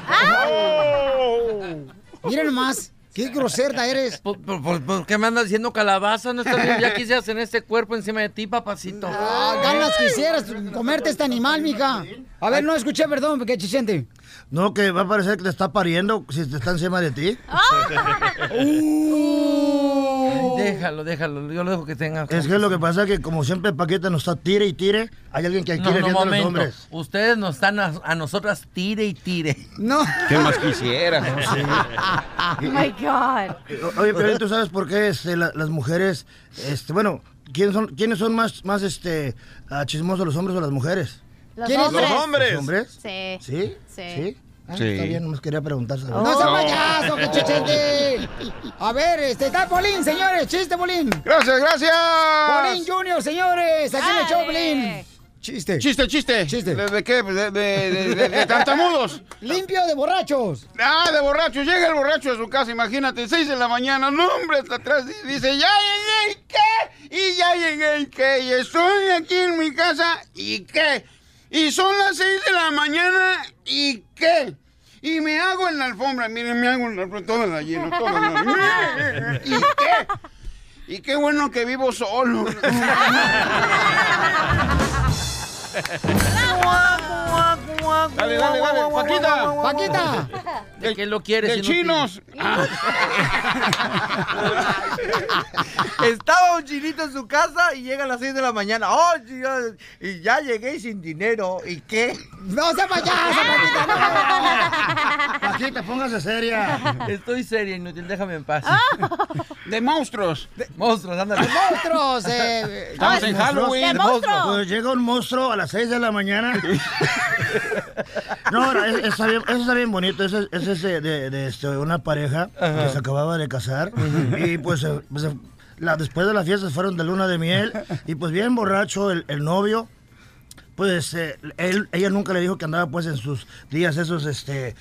Miren nomás, qué grosera eres. ¿Por, por- por- por qué me andas diciendo calabaza? No estás bien, ya quisieras en este cuerpo encima de ti, papacito. Ah, ganas quisieras comerte este animal, mija. A ver, no escuché, perdón, porque Chechente. No, que va a parecer que te está pariendo si te está encima de ti. Déjalo, déjalo, yo lo dejo que tenga. Es que lo que pasa es que como siempre Paquita nos está tire y tire, hay alguien que No, quiere no, viendo a los hombres. Ustedes nos están a, a nosotras tire y tire. No. ¿Qué más quisiera? Oh my God. Oye, pero tú sabes por qué este, la- las mujeres, este, bueno, ¿quiénes son, quiénes son más, más este, ah, chismosos, los hombres o las mujeres? Los ¿Quiénes? hombres. Los hombres. ¿Los hombres? Sí. ¿Sí? Sí. Ah, Sí. Está bien, nomás quería preguntar. ¿sabes? No sea payaso, que Chechente. A ver, este, está Polín, señores, chiste, Polín. Gracias, gracias. Polín Junior, señores, aquí el show, Polín. Chiste. Chiste, chiste. Chiste. ¿De, de qué? De, de, de- de- de tartamudos. Limpio de borrachos. Ah, de borrachos. Llega el borracho a su casa, imagínate, 6 de la mañana. No, hombre, hasta atrás y dice, ya llegué, ¿y qué? Y ya llegué, ¿y qué? Y estoy aquí en mi casa, ¿y qué? Y son las 6 de la mañana, ¿y qué? Y me hago en la alfombra, miren, me hago en la alfombra, toda la lleno, toda la ¿Y qué? Y qué bueno que vivo solo. Dale, dale, dale, Paquita. Paquita. ¿De qué lo quieres? De chinos. Estaba un chinito en su casa y llega a las 6 de la mañana. Oh, chica, y ya llegué sin dinero. ¿Y qué? No sea payaso, Paquita, no. Paquita, póngase seria. Estoy seria, inútil, déjame en paz. De monstruos. Monstruos, ándale. Monstruos, eh. Estamos en Halloween. ¡De monstruos! Pues llega un monstruo a las 6 de la mañana. No, no, es- está bien- eso está bien bonito. Ese es ese de, de, este, una pareja Ajá. que se acababa de casar. Y pues, eh, pues, eh, la- después de la fiesta fueron de luna de miel. Y pues bien borracho el, el novio. Pues eh, él, ella nunca le dijo que andaba pues en sus días esos, este...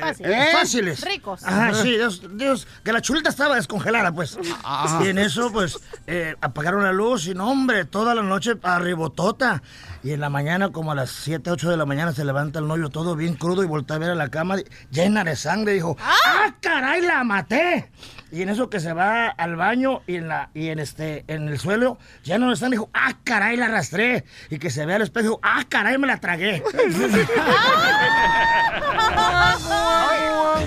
Fácil. eh, fáciles. Ricos. Ajá, sí, Dios, Dios, que la chulita estaba descongelada, pues. Ajá. Y en eso, pues, eh, apagaron la luz y no, hombre, toda la noche arribotota. Y en la mañana, como a las 7, 8 de la mañana, se levanta el novio todo bien crudo y voltea a ver a la cama llena de sangre. Dijo, ¡ah, caray, la maté! Y en eso que se va al baño y en la y en este en el suelo ya no están dijo ah caray la arrastré y que se ve al espejo ah caray me la tragué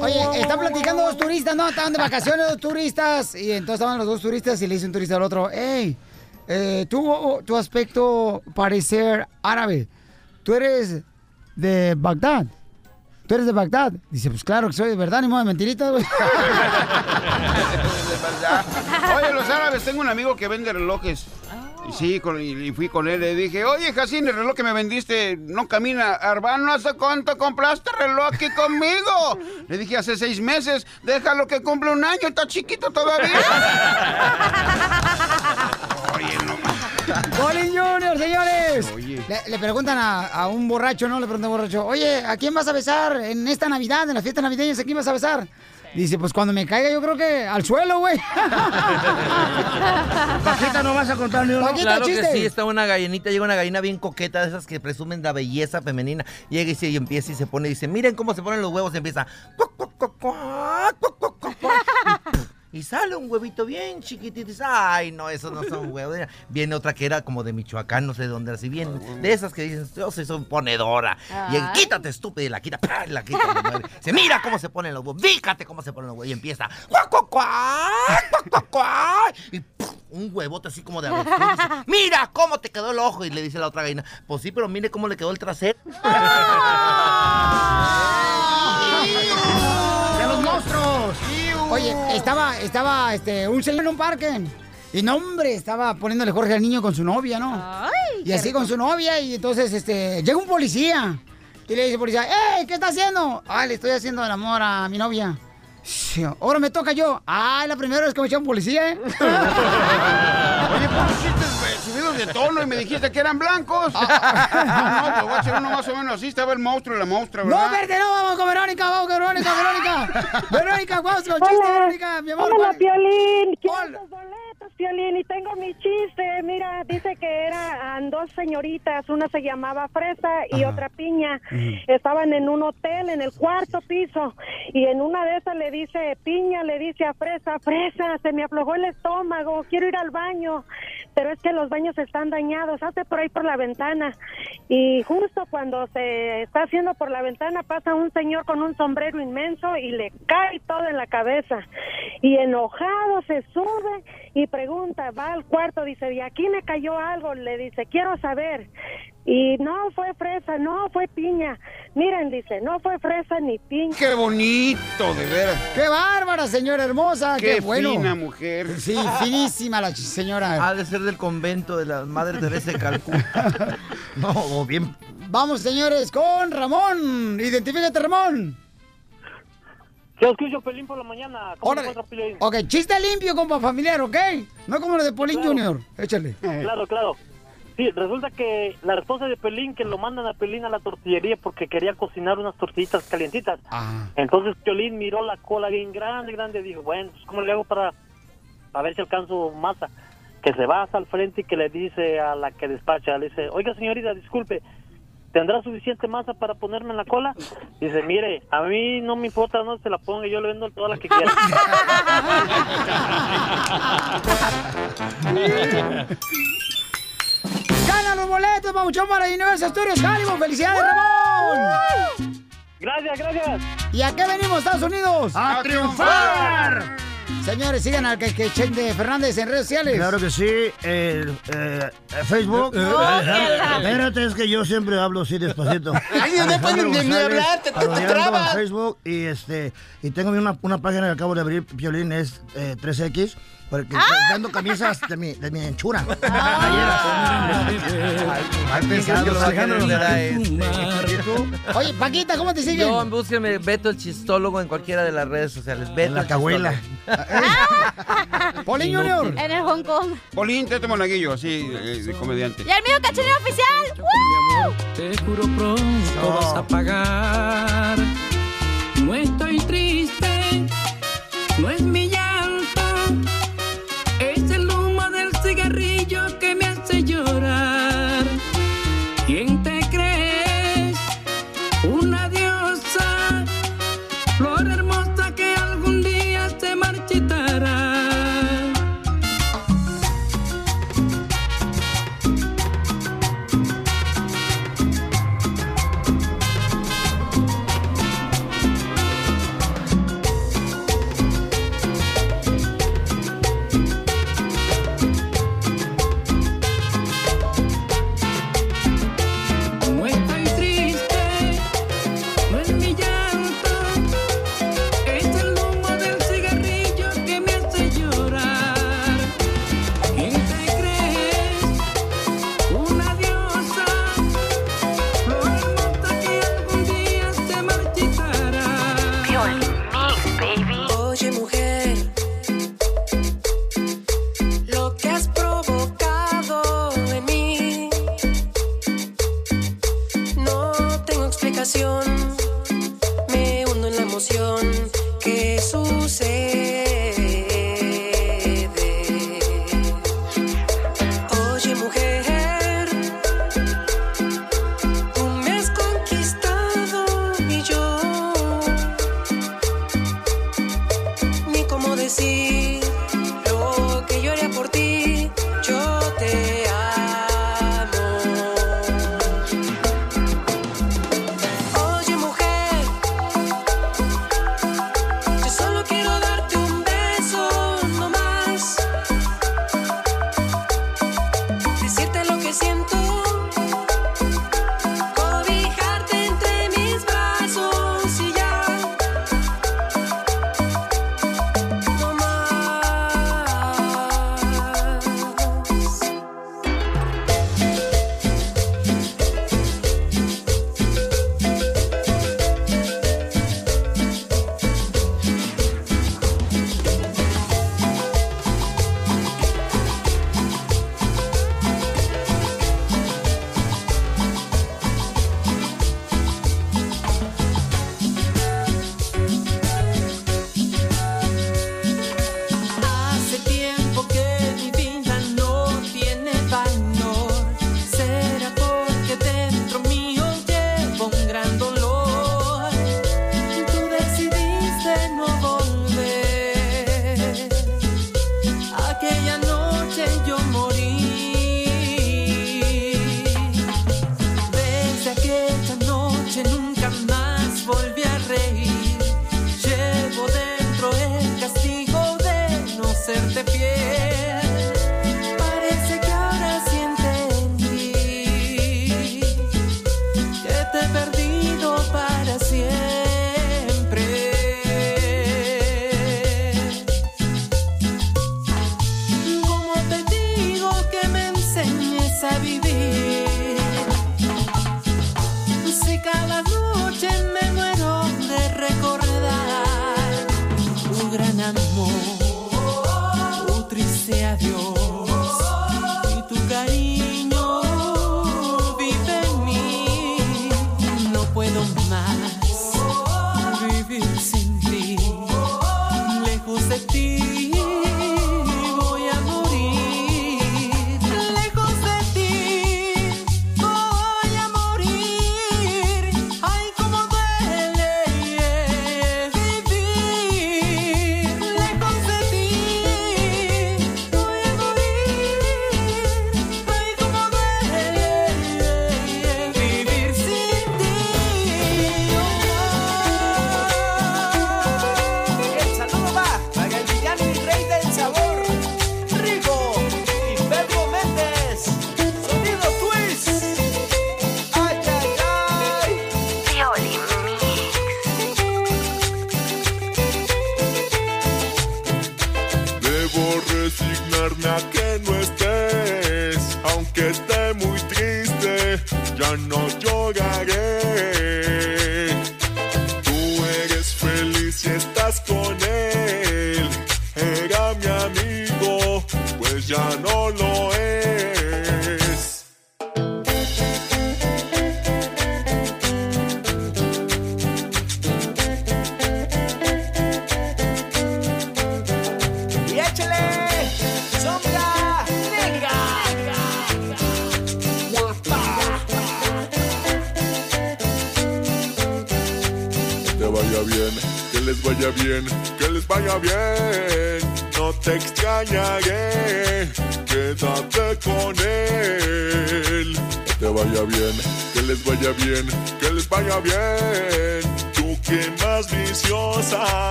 Oye, están platicando dos turistas, ¿no? Estaban de vacaciones dos turistas. Y entonces estaban los dos turistas y le dice un turista al otro, hey, eh, tú, tu aspecto parecer árabe. Tú eres de Bagdad. Tú eres de Bagdad. Dice, pues claro que soy de verdad, ni modo de mentiritas, güey. Oye, los árabes, tengo un amigo que vende relojes. Y sí, con- y, y fui con él, le dije, oye, Jacín, el reloj que me vendiste no camina. Hermano, ¿hace cuánto compraste reloj aquí conmigo? Le dije, hace seis meses, déjalo que cumple un año, está chiquito todavía. Colin Junior, señores. Le, le preguntan a, a un borracho, ¿no? Le preguntan a un borracho, oye, ¿a quién vas a besar en esta Navidad, en las fiestas navideñas? ¿A quién vas a besar? Dice, pues cuando me caiga yo creo que al suelo, güey. Paquita, no vas a contar ni uno. Paquita, Claro chiste. que sí, está una gallinita, llega una gallina bien coqueta de esas que presumen la belleza femenina. Llega y, se, y empieza y se pone y dice, miren cómo se ponen los huevos, y empieza. "Cuac, cuac, cuac, cuac, cuac, cuac, cuac, cuac", Y, sale un huevito bien chiquitito y dice, ay, no, esos no son huevos. Viene otra que era como de Michoacán, no sé de dónde, así bien, de esas que dicen, yo soy son ponedora. Y él, Ay. quítate, estúpida, y la quita, ¡pah! y la quita. y la mueve. Dice, mira cómo se ponen los huevos, fíjate cómo se ponen los huevos. Y empieza, cuac, cuac, cuac, cuac, cuac, cuac. Y un huevote así como de avestruz. Dice, mira cómo te quedó el ojo. Y le dice la otra gallina, pues sí, pero mire cómo le quedó el trasero. Oye, estaba, estaba este, un señor en un parque. Y no, hombre, estaba poniéndole Jorge al niño con su novia, ¿no? y así con su novia, y entonces este, llega un policía. Y le dice al policía, ¡Ey! ¿Qué está haciendo? Ah, le estoy haciendo el amor a mi novia. Ahora me toca yo. Ah, la primera vez que me echa un policía, ¿eh? de tono y me dijiste que eran blancos? no, pues voy a hacer uno más o menos así. Estaba el monstruo y la monstrua, ¿verdad? No, verde, no, vamos con Verónica, vamos con Verónica, Verónica. Verónica, vamos con chiste, Verónica, mi amor. Hola, ¿cuál- Piolín. Piolín. Y tengo mi chiste. Mira, dice que eran dos señoritas. Una se llamaba Fresa y otra Piña. Estaban en un hotel en el cuarto piso. Y en una de esas le dice Piña, le dice a Fresa, Fresa, se me aflojó el estómago. Quiero ir al baño. Pero es que los baños están dañados. Hazte por ahí por la ventana. Y justo cuando se está haciendo por la ventana pasa un señor con un sombrero inmenso y le cae todo en la cabeza. Y enojado se sube y pregunta, va al cuarto, dice, ¿y aquí me cayó algo? Le dice, quiero saber. Y no fue fresa, no fue piña. Miren, dice, no fue fresa ni piña. Qué bonito, de veras. ¡Qué bárbara, señora hermosa! ¡Qué, Qué bueno! fina mujer. Sí, finísima la señora. Ha de ser del convento de la Madre Teresa de Calcuta. no, bien. Vamos, señores, con Ramón. Identifícate, Ramón. Yo escucho Pelín por la mañana. ¿Cómo Órale. Pelín? Ok, chiste limpio, compa familiar, ¿ok? No como lo de Polín Junior. Échale. Claro, claro. Sí, resulta que la esposa de Pelín, que lo mandan a Pelín a la tortillería porque quería cocinar unas tortillitas calientitas. Entonces Pelín miró la cola bien grande, grande, y dijo, bueno, pues, ¿cómo le hago para, a ver si alcanzo masa? Que se va hasta al frente y que le dice a la que despacha, le dice, oiga señorita, disculpe, ¿tendrá suficiente masa para ponerme en la cola? Dice, mire, a mí no me importa no se la ponga, yo le vendo toda la que quiera. ¡Gana los boletos, Pabuchón, para Universal Studios Hollywood! ¡Felicidades, Ramón! Gracias, gracias. ¿Y a qué venimos, Estados Unidos? ¡A triunfar! Señores, sigan al que, que de Fernández en redes sociales. Claro que sí. eh, eh, Facebook. No, Espérate, es que yo siempre hablo así despacito. Ay, no Alejandro ni- hablar, te- te parodiando trabas. Facebook y este y tengo una, una página que acabo de abrir, Piolín, es eh, 3X, porque ¡Ah! dando camisas de mi, de mi anchura. Oye, Paquita, ¿cómo te siguen? Yo, búsqueme Beto el Chistólogo en cualquiera de las redes sociales. Beto en la cabuela. Polín Junior. En el Hong Kong. Polín Tete Monaguillo, así, eh, comediante. Y el mío, cachanero oficial. Te juro pronto no. vas a pagar. No estoy triste, no es mi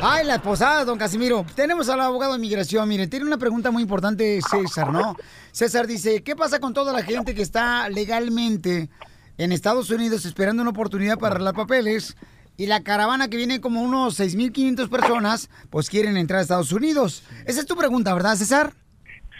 Ay, la esposada, don Casimiro. Tenemos al abogado de migración. Mire, tiene una pregunta muy importante César, ¿no? César dice, ¿qué pasa con toda la gente que está legalmente en Estados Unidos esperando una oportunidad para arreglar papeles? Y la caravana que viene como unos 6.500 personas, pues quieren entrar a Estados Unidos. Esa es tu pregunta, ¿verdad, César?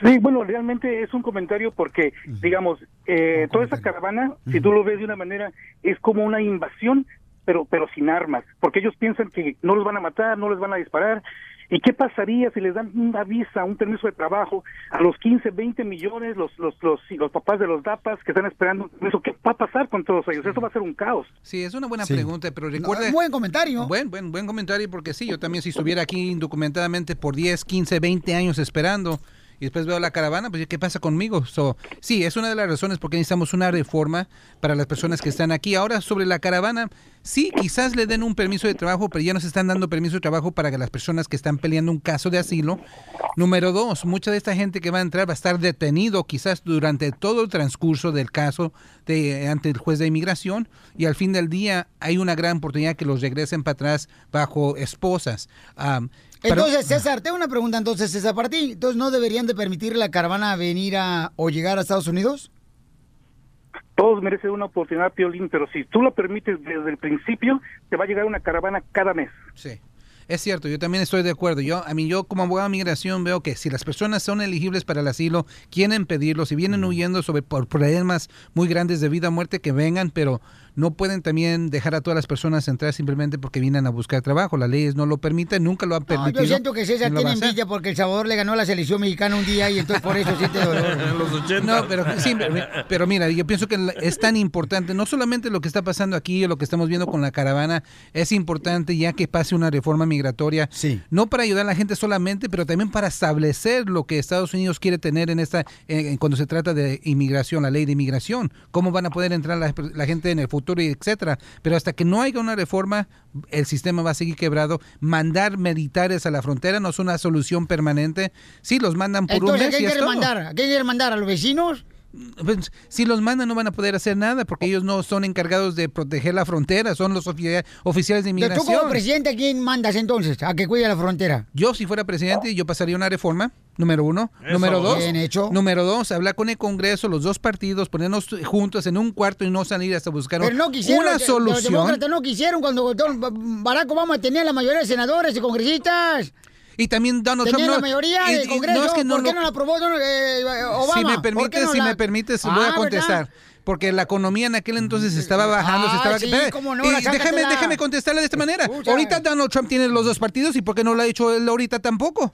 Sí, bueno, realmente es un comentario porque, digamos, eh, toda esa caravana, si tú lo ves de una manera, es como una invasión, pero pero sin armas, porque ellos piensan que no los van a matar, no les van a disparar. ¿Y qué pasaría si les dan una visa, un permiso de trabajo a los 15, 20 millones, los los los, los papás de los DAPAS que están esperando un permiso? ¿Qué va a pasar con todos ellos? Eso va a ser un caos. Sí, es una buena Sí. pregunta, pero recuerde... buen comentario. Buen, buen, buen comentario, porque sí, yo también si estuviera aquí indocumentadamente por 10, 15, 20 años esperando y después veo la caravana, pues ¿qué pasa conmigo? So, sí, es una de las razones por qué necesitamos una reforma para las personas que están aquí. Ahora, sobre la caravana, sí, quizás le den un permiso de trabajo, pero ya nos están dando permiso de trabajo para que las personas que están peleando un caso de asilo. Número dos, mucha de esta gente que va a entrar va a estar detenido quizás durante todo el transcurso del caso de, ante el juez de inmigración y al fin del día hay una gran oportunidad que los regresen para atrás bajo esposas. Pero- Entonces, César, tengo una pregunta entonces, César, para ti. Entonces, ¿no deberían de permitir la caravana venir a o llegar a Estados Unidos? Todos merecen una oportunidad, Piolín, pero si tú lo permites desde el principio, te va a llegar una caravana cada mes. Sí. Es cierto, yo también estoy de acuerdo. Yo, a mí, yo como abogado de migración veo que si las personas son elegibles para el asilo, quieren pedirlo, si vienen huyendo sobre por problemas muy grandes de vida o muerte, que vengan, pero no pueden también dejar a todas las personas entrar simplemente porque vienen a buscar trabajo. Las leyes no lo permiten, nunca lo han No, permitido. yo siento que César va tiene envidia porque El Salvador le ganó a la selección mexicana un día y entonces por eso siente dolor. No, pero, sí, pero, pero mira, yo pienso que es tan importante, no solamente lo que está pasando aquí o lo que estamos viendo con la caravana, es importante ya que pase una reforma migratoria, no para ayudar a la gente solamente, pero también para establecer lo que Estados Unidos quiere tener en esta, en- en cuando se trata de inmigración, la ley de inmigración, cómo van a poder entrar la, la gente en el futuro y etcétera. Pero hasta que no haya una reforma, el sistema va a seguir quebrado. Mandar militares a la frontera no es una solución permanente. Sí, los mandan por un Entonces, ¿a mes y quién quiere mandar? ¿A quién quiere mandar? ¿A los vecinos? Pues, si los mandan no van a poder hacer nada porque ellos no son encargados de proteger la frontera, son los ofi- oficiales de Tú inmigración. como presidente, ¿a quién mandas entonces? ¿A que cuide la frontera? Yo si fuera presidente yo pasaría una reforma, número uno. Eso. Número dos, Bien hecho. número dos, hablar con el Congreso, los dos partidos, ponernos juntos en un cuarto y no salir hasta buscar Pero no quisieron, una los solución. demócratas no quisieron cuando Barack Obama tenía la mayoría de senadores y congresistas. Y también Donald Tenía Trump la no- mayoría y- del Congreso. no es que no ¿Por qué lo- no la aprobó eh, Obama? Si me ¿Por qué permites, no si la- me permites, Ah, voy a ¿verdad? contestar. porque la economía en aquel entonces estaba bajando, se Ah, estaba... sí, Espera, cómo no, y déjame, déjame contestarle de esta manera. Escucha. Ahorita Donald Trump tiene los dos partidos y ¿por qué no lo ha hecho él ahorita tampoco?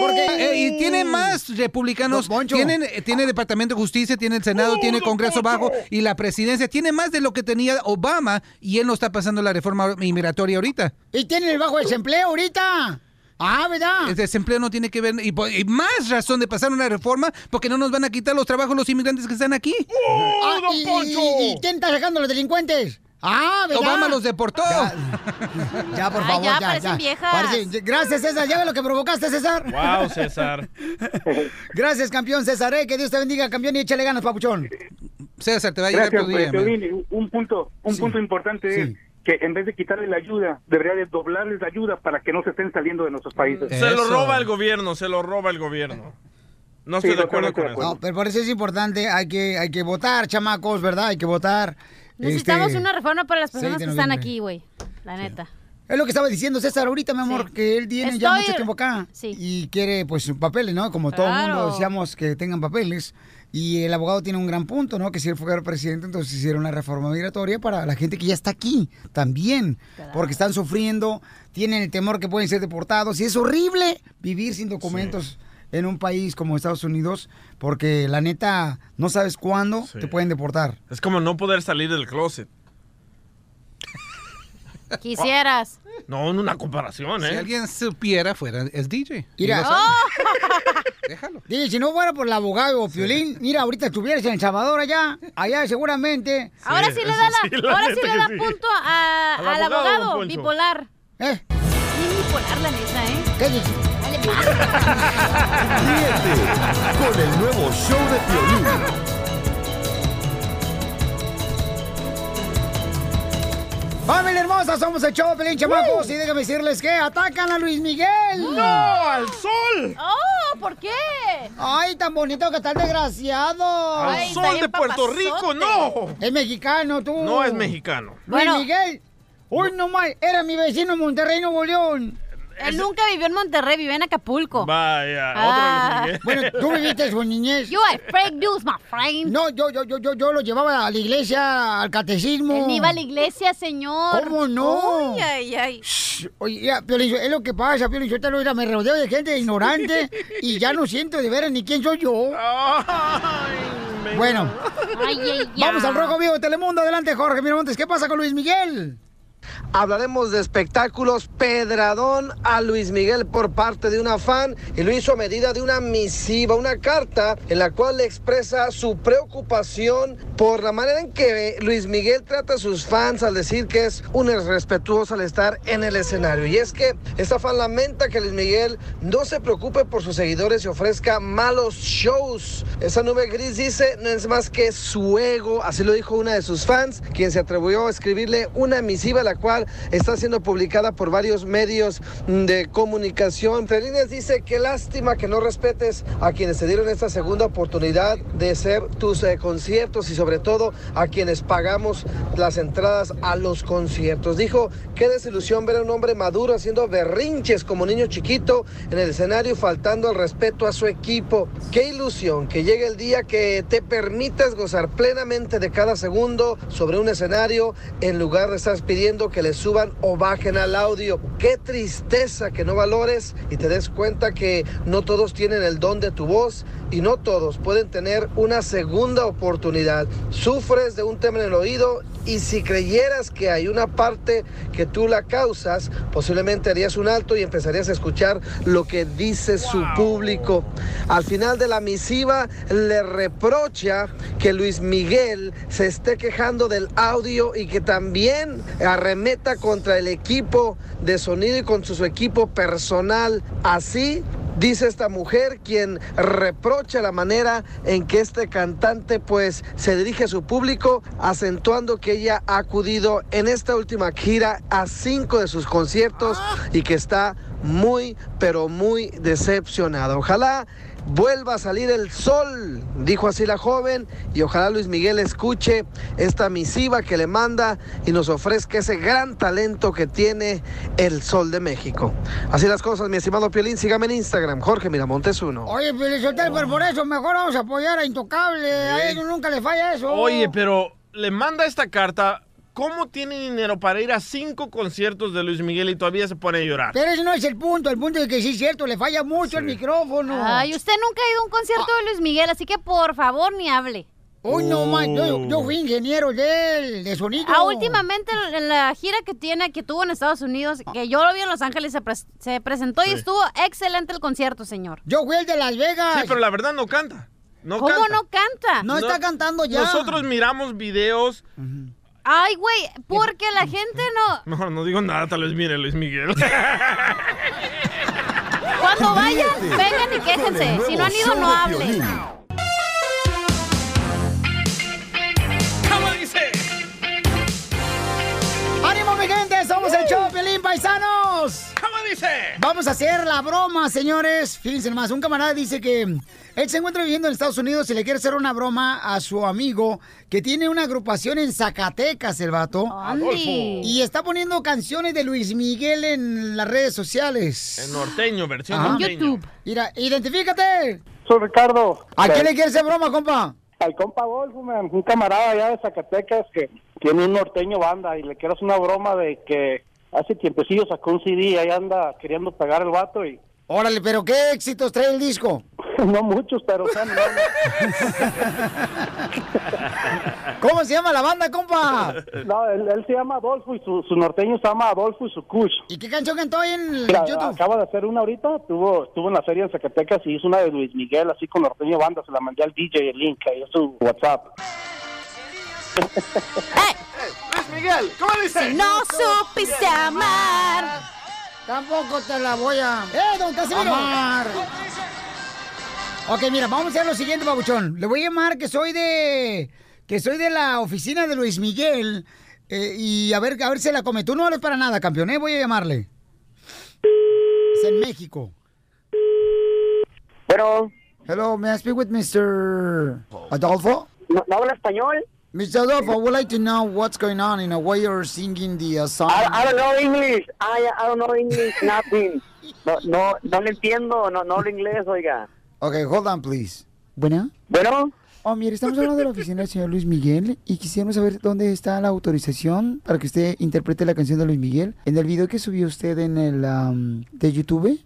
porque- Eh, y tiene más republicanos, tienen, tiene Departamento de Justicia, tiene el Senado, tiene Congreso Bajo y la presidencia, tiene más de lo que tenía Obama y él no está pasando la reforma inmigratoria ahorita. Y tiene el bajo desempleo ahorita. Ah, ¿verdad? El desempleo no tiene que ver, y, más razón de pasar una reforma, porque no nos van a quitar los trabajos los inmigrantes que están aquí. Ah, y, y- y quién está sacando a los delincuentes? Ah, ¿verdad? Obama los deportó. Ya, ya, por favor, ya, ya, parecen viejas. Parece- gracias, César. ¿Ya ve lo que provocaste, César? Wow, César. Gracias, campeón César. eh, Que Dios te bendiga, campeón, y échale ganas, papuchón. César, te va a Gracias, pues, Piolín. Un punto, un punto importante es que en vez de quitarle la ayuda, debería de doblarles la ayuda para que no se estén saliendo de nuestros países. Se lo roba el gobierno, se lo roba el gobierno. No estoy Sí, de acuerdo con eso. No, pero por eso es importante, hay que, hay que votar, chamacos, ¿verdad? Hay que votar. Necesitamos Este, una reforma para las 6 personas que están aquí, güey. La neta. Es lo que estaba diciendo César ahorita, mi amor, que él tiene ya mucho tiempo acá Sí. y quiere pues papeles, ¿no? Como todo el mundo deseamos que tengan papeles. Y el abogado tiene un gran punto, ¿no? Que si él fuera presidente, entonces hicieron una reforma migratoria para la gente que ya está aquí también. Porque están sufriendo, tienen el temor que pueden ser deportados. Y es horrible vivir sin documentos en un país como Estados Unidos, porque la neta no sabes cuándo Sí. te pueden deportar. Es como no poder salir del closet. Quisieras. No, en una comparación, ¿eh? Si alguien supiera, fuera, es DJ. Mira, sabe. Déjalo. Dije, si no fuera por el abogado Piolín, mira, ahorita estuvieras en El Salvador allá, allá seguramente. ahora sí le da la, sí, la ahora sí le da sí. punto a- Al al abogado, bipolar. ¿Eh? Bien bipolar la neta, ¿eh? ¿Qué dices? Ríete con el nuevo show de Piolín. ¡Familia hermosa! Somos el show Pelín Chamacos y déjame decirles que atacan a Luis Miguel. ¡No! ¡Al sol! ¡Oh! ¿Por qué? ¡Ay, tan bonito que está el desgraciado! ¡Al Ay, sol de Puerto papazote. Rico, no! Es mexicano, tú. No es mexicano. Luis Bueno. Miguel. Uy, no mal. Era mi vecino en Monterrey, Nuevo León. Él nunca vivió en Monterrey, vivió en Acapulco. Vaya, Ah. otro. Bueno, tú viviste su niñez. You are fake news, my friend. No, yo, yo, yo, yo, yo lo llevaba a la iglesia, al catecismo. Él iba a la iglesia, señor. ¿Cómo no? Ay, ay, ay. Oye, ya, Piolín, es lo que pasa, Piolín, yo te lo mira, me rodeo de gente ignorante y ya no siento de veras ni quién soy yo. bueno, Ay, ay, ay. vamos al Rojo Vivo de Telemundo. Adelante, Jorge Miramontes. ¿Qué pasa con Luis Miguel? Hablaremos de espectáculos Pedradón a Luis Miguel por parte de una fan y lo hizo a medida de una misiva, una carta en la cual le expresa su preocupación por la manera en que Luis Miguel trata a sus fans al decir que es un irrespetuoso al estar en el escenario. Y es que esta fan lamenta que Luis Miguel no se preocupe por sus seguidores y ofrezca malos shows. Esa nube gris dice no es más que su ego, así lo dijo una de sus fans, quien se atrevió a escribirle una misiva la cual está siendo publicada por varios medios de comunicación. Entre dice que lástima que no respetes a quienes te dieron esta segunda oportunidad de ser tus eh, conciertos y sobre todo a quienes pagamos las entradas a los conciertos. Dijo, qué desilusión ver a un hombre maduro haciendo berrinches como niño chiquito en el escenario faltando al respeto a su equipo. Qué ilusión que llegue el día que te permitas gozar plenamente de cada segundo sobre un escenario en lugar de estar pidiendo que le suban o bajen al audio. Qué tristeza que no valores y te des cuenta que no todos tienen el don de tu voz y no todos pueden tener una segunda oportunidad. Sufres de un tema en el oído y si creyeras que hay una parte que tú la causas, posiblemente harías un alto y empezarías a escuchar lo que dice su público. Al final de la misiva le reprocha que Luis Miguel se esté quejando del audio y que también arremeta contra el equipo de sonido y con su equipo personal. Así Dice esta mujer quien reprocha la manera en que este cantante pues se dirige a su público, acentuando que ella ha acudido en esta última gira a cinco de sus conciertos y que está muy pero muy decepcionada. Ojalá vuelva a salir el sol, dijo así la joven, y ojalá Luis Miguel escuche esta misiva que le manda y nos ofrezca ese gran talento que tiene el sol de México. Así las cosas, mi estimado Piolín, sígame en Instagram, Jorge Miramontes uno. Oye, Pelizotel, pero por eso mejor vamos a apoyar a Intocable. A ellos nunca le falla eso. Oye, pero le manda esta carta. ¿Cómo tiene dinero para ir a cinco conciertos de Luis Miguel y todavía se pone a llorar? Pero ese no es el punto. El punto es que sí es cierto, le falla mucho el micrófono. Ay, usted nunca ha ido a un concierto de Luis Miguel, así que por favor ni hable. Uy, no, man, yo, yo fui ingeniero de él, de sonido. Ah, últimamente en la gira que tiene, que tuvo en Estados Unidos, que yo lo vi en Los Ángeles, se, pres- se presentó y Sí. estuvo excelente el concierto, señor. Yo fui el de Las Vegas. Sí, pero la verdad no canta. No ¿Cómo canta. no canta? No está cantando ya. Nosotros miramos videos. Ay, güey, porque la gente no... Mejor no digo nada, tal vez mire Luis Miguel. Cuando vayan, vengan y quéjense. Si no han ido, no hablen. ¿Cómo dice? ¡Ánimo, mi gente! ¡Somos el show, Pelín Paisanos! ¿Cómo dice? Vamos a hacer la broma, señores. Fíjense más, un camarada dice que él se encuentra viviendo en Estados Unidos y le quiere hacer una broma a su amigo que tiene una agrupación en Zacatecas, el vato. Adolfo. Y está poniendo canciones de Luis Miguel en las redes sociales. En norteño, versión Ajá. norteño. Mira, identifícate. Soy Ricardo. ¿A quién le quieres hacer broma, compa? Al compa Adolfo, man, un camarada allá de Zacatecas que tiene un norteño banda y le quiero hacer una broma de que hace tiempecillo sacó un CD y ahí anda queriendo pegar el vato y Órale, pero ¿qué éxitos trae el disco? no muchos, pero son... ¿Cómo se llama la banda, compa? No, él, él se llama Adolfo y su, su norteño se llama Adolfo y su Kush. ¿Y qué canción cantó ahí en Mira, YouTube? acaba de hacer una ahorita, tuvo, estuvo en la feria en Zacatecas y hizo una de Luis Miguel así con norteño banda, se la mandé al DJ el link, ahí es su WhatsApp. Luis Miguel, ¿cómo dice? Si no supiste amar. Tampoco te la voy a... ¡Eh, don Casimiro! Amar. Ok, mira, vamos a hacer lo siguiente, babuchón. Le voy a llamar que soy de... Que soy de la oficina de Luis Miguel. eh, y a ver, a ver si la come. Tú no eres para nada, campeón, ¿eh? Voy a llamarle. Es en México. Pero... Hello, may I speak with Mr. Adolfo? ¿No, no habla español? Mr. Adolfo, I would like to know what's going on, you know, why you're singing the uh, song. I, I don't know English. I, I don't know English, nothing. No, no, no le entiendo, no, no hablo inglés, oiga. Okay, hold on, please. Bueno. Bueno. Oh, mire, estamos hablando de la oficina del señor Luis Miguel y quisiéramos saber dónde está la autorización para que usted interprete la canción de Luis Miguel en el video que subió usted en el um, de YouTube.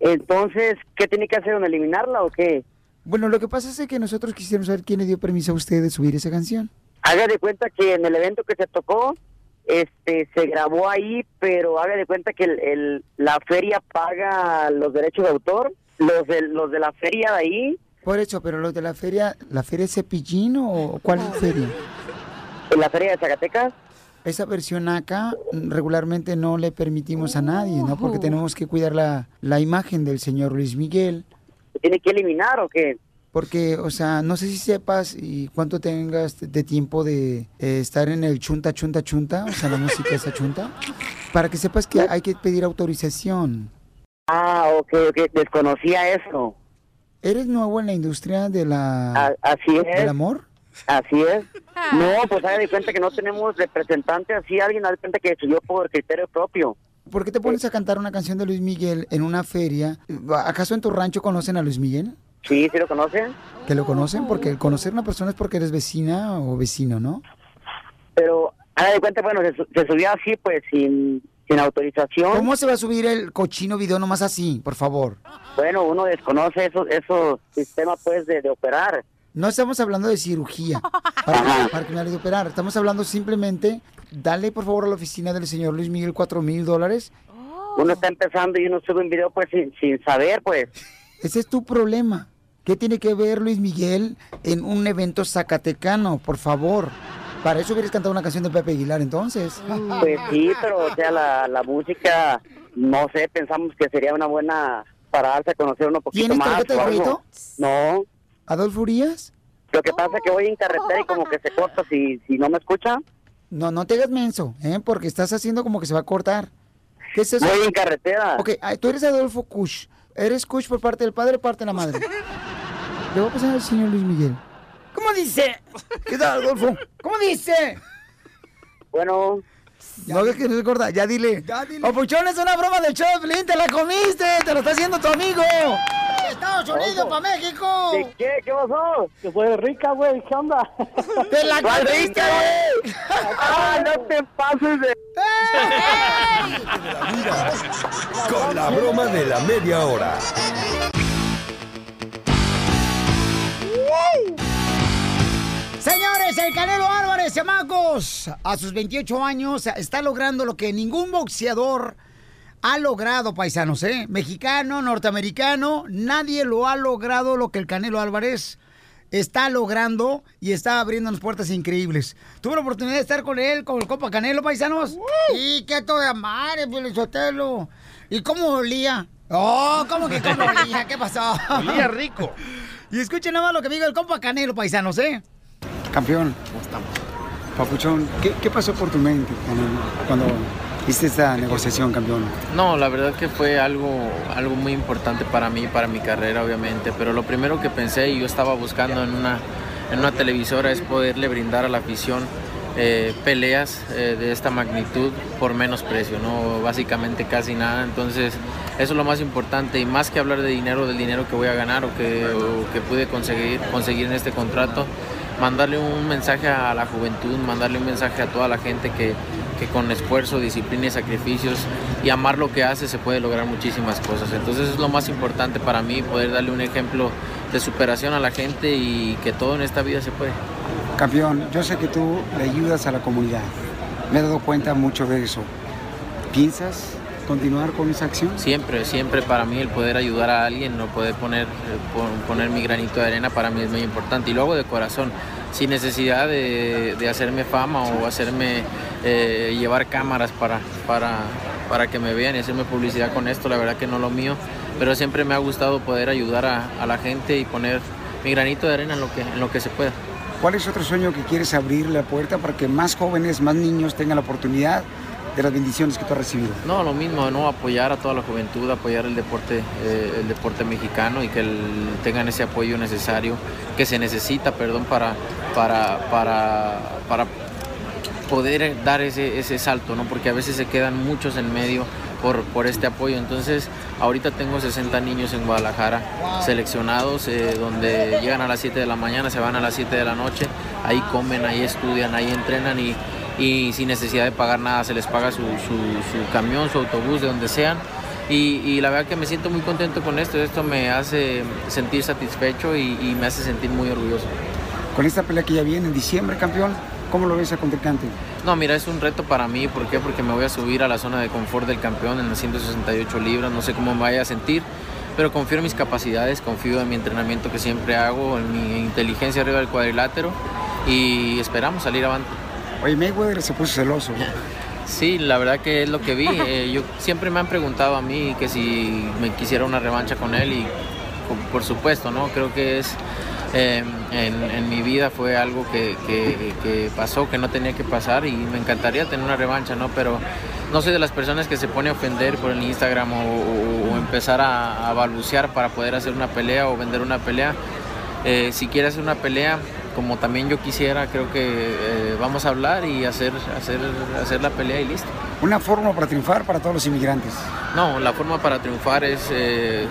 Entonces, ¿qué tiene que hacer? ¿Un eliminarla o qué? Bueno, lo que pasa es que nosotros quisiéramos saber quién le dio permiso a usted de subir esa canción. Haga de cuenta que en el evento que se tocó, este, se grabó ahí, pero haga de cuenta que el, el- la feria paga los derechos de autor, los de, los de la feria de ahí, Por eso, pero los de la feria, ¿la feria Cepillín o cuál feria? en la feria de Zacatecas. Esa versión acá regularmente no le permitimos a nadie, ¿no? Porque tenemos que cuidar la, la imagen del señor Luis Miguel. ¿Se tiene que eliminar o qué? Porque, o sea, no sé si sepas y cuánto tengas de tiempo de eh, estar en el chunta, chunta, chunta, o sea, la música esa chunta, para que sepas que hay que pedir autorización. Ah, ok, ok, desconocía eso. ¿Eres nuevo en la industria de la A- así es. del amor? Así es. No, pues haga de cuenta que no tenemos representante así, alguien da de cuenta que subió por criterio propio. ¿Por qué te pones a cantar una canción de Luis Miguel en una feria? ¿Acaso en tu rancho conocen a Luis Miguel? Sí, ¿sí lo conocen? ¿Que lo conocen? Porque el conocer a una persona es porque eres vecina o vecino, ¿no? Pero haga de cuenta, bueno, se, se subió así, pues, sin, sin autorización. ¿Cómo se va a subir el cochino video nomás así, por favor? Bueno, uno desconoce esos, esos sistemas, pues, de, de operar. No estamos hablando de cirugía para, para que me de operar. Estamos hablando simplemente, dale por favor a la oficina del señor Luis Miguel cuatro mil dólares. Uno está empezando y uno sube un video, pues, sin, sin saber, pues. Ese es tu problema. ¿Qué tiene que ver Luis Miguel en un evento zacatecano, por favor? Para eso hubieras cantado una canción de Pepe Aguilar, entonces. Pues sí, pero, o sea, la, la música, no sé, pensamos que sería una buena para darse a conocer uno poquito ¿Tienes más. tarjeta algo. crédito? No. ¿Adolfo Urias? Lo que pasa es que voy en carretera y como que se corta si, si no me escucha. No, no te hagas menso, ¿eh? Porque estás haciendo como que se va a cortar. ¿Qué es eso? Voy en carretera. Ok, tú eres Adolfo Kush. ¿Eres coach por parte del padre o parte de la madre? Le voy a pasar al señor Luis Miguel. ¿Cómo dice? ¿Qué tal, Adolfo? ¿Cómo dice? Bueno. No ves que no se corta, ya dile. Papuchón, es una broma del show, te la comiste, te lo está haciendo tu amigo. Estados Unidos para México. ¿De qué? ¿Qué pasó? Que fue rica, güey. ¿Qué onda? ¡Te la ¿Cuál comiste, güey! ¡Ah, no te pases de... Con la broma de la media hora. Señores, el Canelo Álvarez, chamacos, a sus 28 años está logrando lo que ningún boxeador ha logrado, paisanos, ¿eh? Mexicano, norteamericano, nadie lo ha logrado lo que el Canelo Álvarez está logrando y está abriéndonos puertas increíbles. Tuve la oportunidad de estar con él, con el Copa Canelo, paisanos. Y qué toda madre, Pelizotelo. ¿Y cómo olía? Oh, ¿cómo que cómo olía? ¿Qué pasó? Olía rico. Y escuchen nada más lo que digo el compa Canelo, paisanos, ¿eh? Campeón, Papuchón, ¿qué, qué pasó por tu mente cuando, cuando hiciste esta negociación, campeón? No, la verdad que fue algo, algo muy importante para mí, para mi carrera, obviamente. Pero lo primero que pensé y yo estaba buscando en una, en una televisora es poderle brindar a la afición eh, peleas eh, de esta magnitud por menos precio, ¿no? Básicamente casi nada. Entonces, eso es lo más importante. Y más que hablar de dinero, del dinero que voy a ganar o que, que pude conseguir, conseguir en este contrato, mandarle un mensaje a la juventud, mandarle un mensaje a toda la gente que, que con esfuerzo, disciplina y sacrificios y amar lo que hace se puede lograr muchísimas cosas. Entonces es lo más importante para mí, poder darle un ejemplo de superación a la gente y que todo en esta vida se puede. Campeón, yo sé que tú le ayudas a la comunidad. Me he dado cuenta mucho de eso. ¿Piensas continuar con esa acción? Siempre, siempre para mí el poder ayudar a alguien, no poder poner, pon- poner mi granito de arena para mí es muy importante y lo hago de corazón, sin necesidad de, de hacerme fama o hacerme eh, llevar cámaras para, para, para que me vean y hacerme publicidad con esto, la verdad que no lo mío, pero siempre me ha gustado poder ayudar a, a la gente y poner mi granito de arena en lo que, en lo que se pueda. ¿Cuál es otro sueño que quieres abrir la puerta para que más jóvenes, más niños tengan la oportunidad de las bendiciones que tú has recibido? No, lo mismo, no apoyar a toda la juventud, apoyar el deporte, eh, el deporte mexicano y que tengan ese apoyo necesario, que se necesita, perdón, para, para, para, para poder dar ese, ese salto, ¿no? Porque a veces se quedan muchos en medio por, por este apoyo. Entonces, ahorita tengo 60 niños en Guadalajara seleccionados, eh, donde llegan a las 7 de la mañana, se van a las 7 de la noche, ahí comen, ahí estudian, ahí entrenan y, y sin necesidad de pagar nada, se les paga su, su- su camión, su autobús, de donde sean. Y, y la verdad que me siento muy contento con esto, esto me hace sentir satisfecho y, y me hace sentir muy orgulloso. Con esta pelea que ya viene en diciembre, campeón, ¿cómo lo ves a contrincante? No, mira, es un reto para mí. ¿Por qué? Porque me voy a subir a la zona de confort del campeón en las 168 libras. No sé cómo me vaya a sentir, pero confío en mis capacidades, confío en mi entrenamiento que siempre hago, en mi inteligencia arriba del cuadrilátero y esperamos salir avante. Oye, Mayweather se puso celoso. Sí, la verdad que es lo que vi. Eh, yo siempre me han preguntado a mí que si me quisiera una revancha con él y por supuesto, ¿no? Creo que es eh, en, en mi vida fue algo que, que- que pasó, que no tenía que pasar y me encantaría tener una revancha, ¿no? Pero no soy de las personas que se pone a ofender por el Instagram o, o- o empezar a, a balbucear para poder hacer una pelea o vender una pelea. Eh, si quiere hacer una pelea, como también yo quisiera, creo que eh, vamos a hablar y hacer, hacer, hacer la pelea y listo. Una forma para triunfar para todos los inmigrantes. No, la forma para triunfar es eh,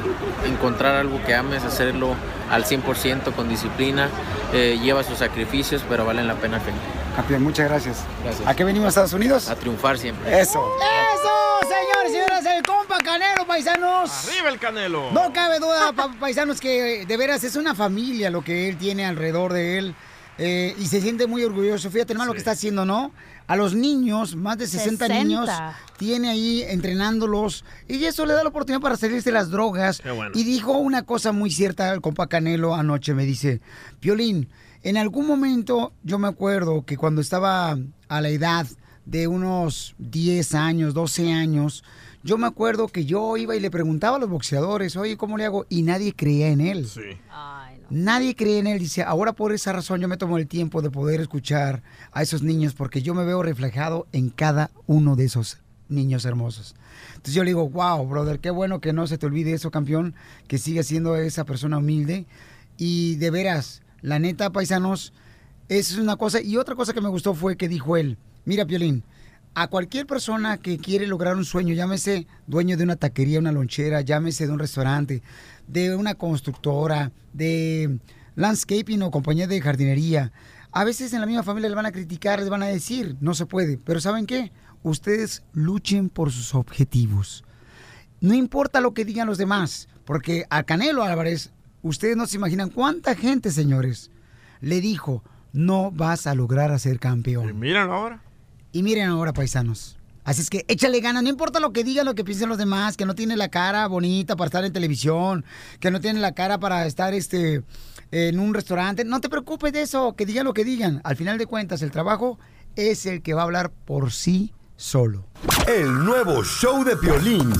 encontrar algo que ames, hacerlo al 100% con disciplina, eh, lleva sus sacrificios, pero valen la pena final. Campeón, muchas gracias. Gracias. ¿A qué venimos a Estados Unidos? A triunfar siempre. Eso. ¡Eso, señores y señoras! El compa Canelo, paisanos. ¡Arriba el Canelo! No cabe duda, pa- paisanos, que de veras es una familia lo que él tiene alrededor de él. eh, y se siente muy orgulloso. Fíjate, hermano, lo que está haciendo, ¿no? A los niños, más de 60, 60. niños, tiene ahí entrenándolos. Y eso le da la oportunidad para salirse de las drogas. Qué bueno. Y dijo una cosa muy cierta el compa Canelo anoche. Me dice, Piolín, en algún momento yo me acuerdo que cuando estaba a la edad de unos 10 años, 12 años, yo me acuerdo que yo iba y le preguntaba a los boxeadores, oye, ¿cómo le hago? Y nadie creía en él. Nadie cree en él. Dice, ahora por esa razón yo me tomo el tiempo de poder escuchar a esos niños porque yo me veo reflejado en cada uno de esos niños hermosos. Entonces yo le digo, wow, brother, qué bueno que no se te olvide eso, campeón, que sigue siendo esa persona humilde. Y de veras, la neta, paisanos, eso es una cosa. Y otra cosa que me gustó fue que dijo él, mira, Piolín, a cualquier persona que quiere lograr un sueño, llámese dueño de una taquería, una lonchera, llámese de un restaurante, de una constructora, de landscaping o compañía de jardinería, a veces en la misma familia le van a criticar, les van a decir, no se puede. Pero ¿saben qué? Ustedes luchen por sus objetivos. No importa lo que digan los demás, porque a Canelo Álvarez, ustedes no se imaginan cuánta gente, señores, le dijo, no vas a lograr a ser campeón. Miren ahora. Y miren ahora, paisanos. Así es que échale ganas, no importa lo que digan, lo que piensen los demás, que no tiene la cara bonita para estar en televisión, que no tiene la cara para estar este en un restaurante. No te preocupes de eso, que digan lo que digan. Al final de cuentas, el trabajo es el que va a hablar por sí solo. El nuevo show de Piolín.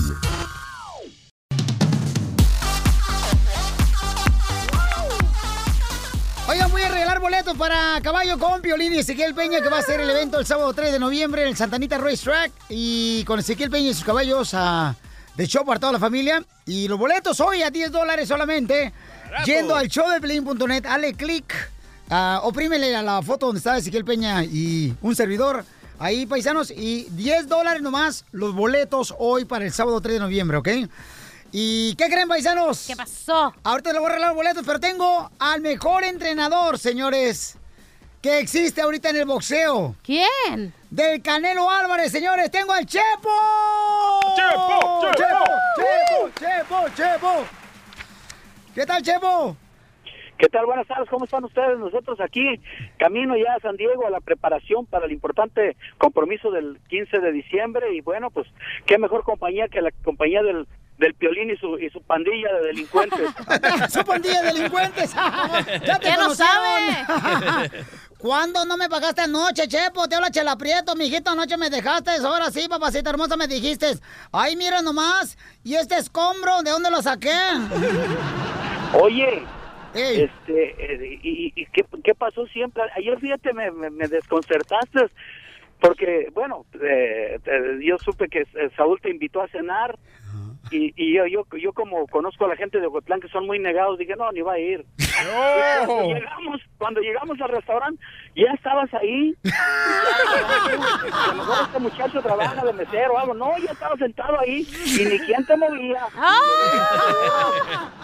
Boletos para Caballo con Piolín y Ezequiel Peña, que va a ser el evento el sábado 3 de noviembre en el Santanita Race Track. Y con Ezequiel Peña y sus caballos a de show para toda la familia. Y los boletos hoy a 10 dólares solamente. Yendo al showdepiolín.net, dale clic, ah, oprímele a la foto donde está Ezequiel Peña y un servidor. Ahí, paisanos, y 10 dólares nomás los boletos hoy para el sábado 3 de noviembre, ¿ok? ¿Y qué creen, paisanos? ¿Qué pasó? Ahorita les voy a regalar boletos, pero tengo al mejor entrenador, señores, que existe ahorita en el boxeo. ¿Quién? Del Canelo Álvarez, señores. Tengo al Chepo. ¡Chepo! ¡Chepo! ¡Chepo! ¡Chepo! ¡Chepo! ¿Qué tal, Chepo? ¿Qué tal? Buenas tardes, ¿cómo están ustedes? Nosotros aquí, camino ya a San Diego a la preparación para el importante compromiso del 15 de diciembre y bueno, pues qué mejor compañía que la compañía del, del Piolín y su, y su pandilla de delincuentes. ¡Su pandilla de delincuentes! ¡Ya te ¿Qué no conocieron! ¿Cuándo no me pagaste anoche, Chepo? Te habla Chela Prieto, mijito, anoche me dejaste. Ahora sí, papacita hermosa, me dijiste. Ay, mira nomás. ¿Y este escombro? ¿De dónde lo saqué? Oye, este, eh, ¿y, y qué, qué pasó siempre? Ayer, fíjate, me, me, me desconcertaste porque, bueno, eh, eh, yo supe que eh, Saúl te invitó a cenar y, y yo, yo, yo como conozco a la gente de Ocotlán que son muy negados, dije, no, ni va a ir. Cuando llegamos, cuando llegamos al restaurante, ya estabas ahí. a lo mejor este muchacho trabaja de mesero o algo. No, ya estaba sentado ahí y ni quién te movía.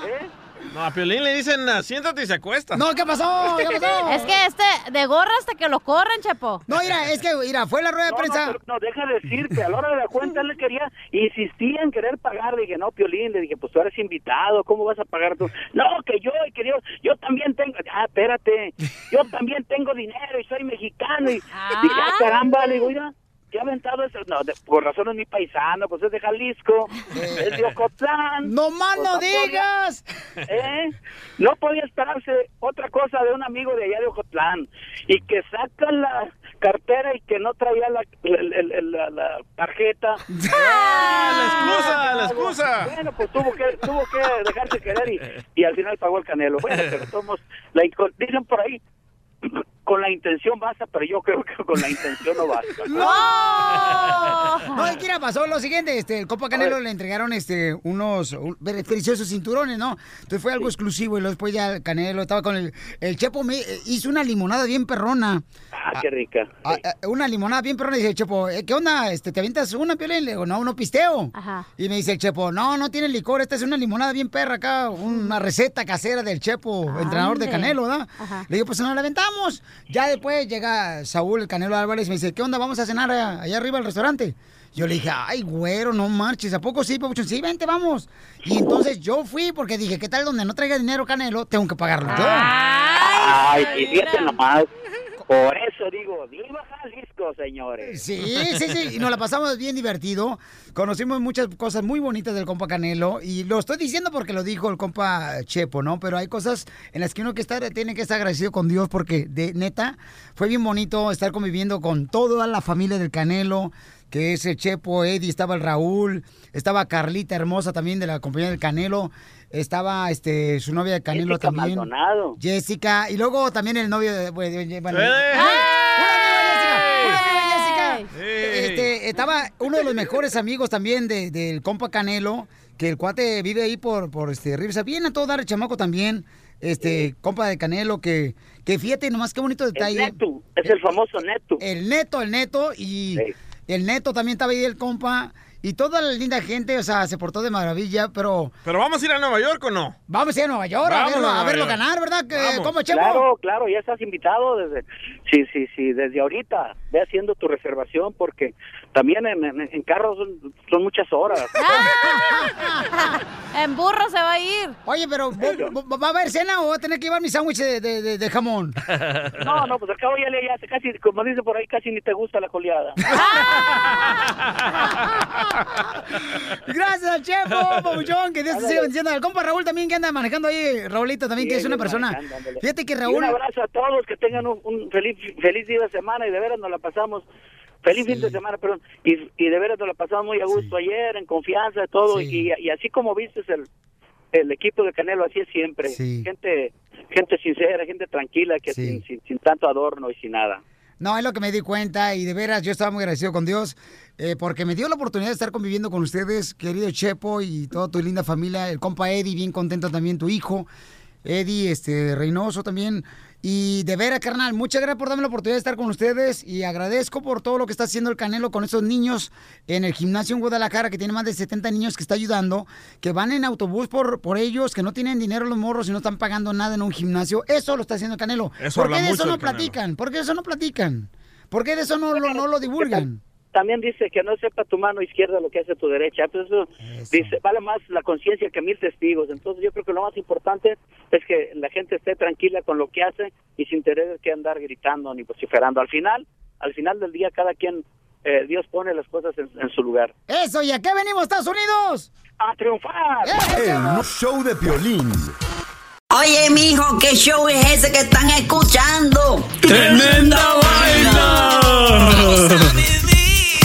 ¿Eh? No, a Piolín le dicen, "Ah, siéntate y se acuesta. No, ¿qué pasó? ¿Qué pasó? Es que este, de gorra hasta que lo corren, Chepo. No, mira, es que, mira, fue la rueda de No, prensa. No, pero no, deja de decirte, a la hora de la cuenta él le quería, insistía en querer pagar, le dije, no, Piolín, le dije, pues tú eres invitado, ¿cómo vas a pagar tú? No, que yo, que yo, yo también tengo, ah, espérate, yo también tengo dinero y soy mexicano, y ah, caramba, le digo, mira, ¿qué ha aventado eso? No, de- por razón es mi paisano, pues es de Jalisco, es de Ocotlán. ¡No más no digas! ¿Eh? No podía esperarse otra cosa de un amigo de allá de Ocotlán y que saca la cartera y que no traía la, la, la tarjeta. ¡Ah, la excusa, la excusa! Bueno, pues tuvo que tuvo que dejarse querer y, y al final pagó el canelo. Bueno, pero somos la, dicen por ahí con la intención basta, pero yo creo que con la intención no basta. ¡No! No, y mira, pasó lo siguiente, este, el Copa Canelo le entregaron este unos un- preciosos cinturones, ¿no? Entonces fue algo exclusivo y luego después ya el Canelo estaba con el el Chepo me eh, hizo una limonada bien perrona. Ah, qué rica. Ah, ah, una limonada bien perrona y dice el Chepo, eh, ¿qué onda? Este, ¿te avientas una piolín? Le digo, no, uno pisteo. Ajá. Y me dice el Chepo, no, no tiene licor, esta es una limonada bien perra acá, una receta casera del Chepo, entrenador de. Canelo, ¿verdad? Ajá. Le digo, pues nos la aventamos. Ya después llega Saúl, el Canelo Álvarez, y me dice, ¿qué onda? Vamos a cenar a- allá arriba al restaurante. Yo le dije, ay, güero, no marches, ¿a poco sí, Pabuchón? Sí, vente, vamos. Y entonces yo fui porque dije, ¿qué tal donde no traiga dinero Canelo? Tengo que pagarlo yo. Ay, y fíjate nomás. Por eso digo, viva Jalisco, señores. Sí, sí, sí, y nos la pasamos bien divertido. Conocimos muchas cosas muy bonitas del compa Canelo y lo estoy diciendo porque lo dijo el compa Chepo, ¿no? Pero hay cosas en las que uno que estar, tiene que estar agradecido con Dios porque de neta fue bien bonito estar conviviendo con toda la familia del Canelo, que es el Chepo, Eddie, estaba el Raúl, estaba Carlita hermosa también de la compañía del Canelo, estaba este su novia de Canelo Jessica también. Maldonado. Jessica, y luego también el novio de... bueno, bueno, ¡Eh! ¡Una viva Jessica! ¡Una viva Jessica! Este, estaba uno de los mejores amigos también de- del compa Canelo, que el cuate vive ahí por, por este Rivers. Viene a todo dar el chamaco también, este compa de Canelo, que, que fíjate nomás qué bonito detalle. Neto, es el famoso Neto. El Neto, el Neto, y el Neto también estaba ahí el compa. Y toda la linda gente, o sea, se portó de maravilla, pero... ¿Pero vamos a ir a Nueva York o no? Vamos a ir a Nueva York a verlo, a a Nueva verlo York. ganar, ¿verdad? ¿Cómo, Chepo? Claro, claro, ya estás invitado desde, sí, sí, sí, desde ahorita. Ve haciendo tu reservación porque también en, en, en carros son, son muchas horas. en burro se va a ir. Oye, pero ¿va, va- va a haber cena o va a tener que llevar mi sándwich de, de- de- de jamón? No, no, pues al cabo ya le ya casi, como dice por ahí, casi ni te gusta la coleada. Gracias al Chepo, Pabuchón, que Dios te siga bendiciendo. Al compa Raúl también que anda manejando ahí, Raulito también, que es una persona. Fíjate que Y Raúl... un abrazo a todos, que tengan un, un feliz feliz día de semana y de veras nos la pasamos, feliz fin de semana, perdón, y, y de veras nos la pasamos muy a gusto ayer, en confianza, todo, y, y así como viste el, el equipo de Canelo, así es siempre, gente gente sincera, gente tranquila, que sin, sin, sin tanto adorno y sin nada. No, es lo que me di cuenta y de veras yo estaba muy agradecido con Dios eh, porque me dio la oportunidad de estar conviviendo con ustedes, querido Chepo y toda tu linda familia, el compa Eddie, bien contento también, tu hijo, Eddie, este, Reynoso también. Y de veras, carnal, muchas gracias por darme la oportunidad de estar con ustedes y agradezco por todo lo que está haciendo el Canelo con esos niños en el gimnasio en Guadalajara, que tiene más de 70 niños que está ayudando, que van en autobús por, por ellos, que no tienen dinero los morros y no están pagando nada en un gimnasio. Eso lo está haciendo el Canelo. Eso ¿Por qué de eso no platican? ¿Por qué de eso no platican? ¿Por qué de eso no, lo- no lo divulgan? También dice que no sepa tu mano izquierda lo que hace tu derecha. Pues eso, dice, vale más la conciencia que mil testigos. Entonces yo creo que lo más importante es que la gente esté tranquila con lo que hace y sin tener que andar gritando ni vociferando. Al final, al final del día cada quien, eh, Dios pone las cosas en, en su lugar. Eso, ¿y a qué venimos, Estados Unidos? ¡A triunfar! El show de Piolín. Oye, mijo, ¿qué show es ese que están escuchando? ¡Tremenda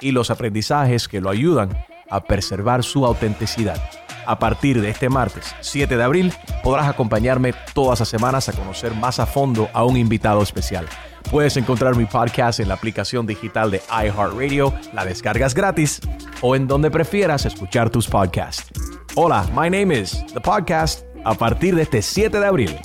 y los aprendizajes que lo ayudan a preservar su autenticidad. A partir de este martes 7 de abril podrás acompañarme todas las semanas a conocer más a fondo a un invitado especial. Puedes encontrar mi podcast en la aplicación digital de iHeartRadio, la descargas gratis o en donde prefieras escuchar tus podcasts. Hola, my name is The Podcast a partir de este 7 de abril.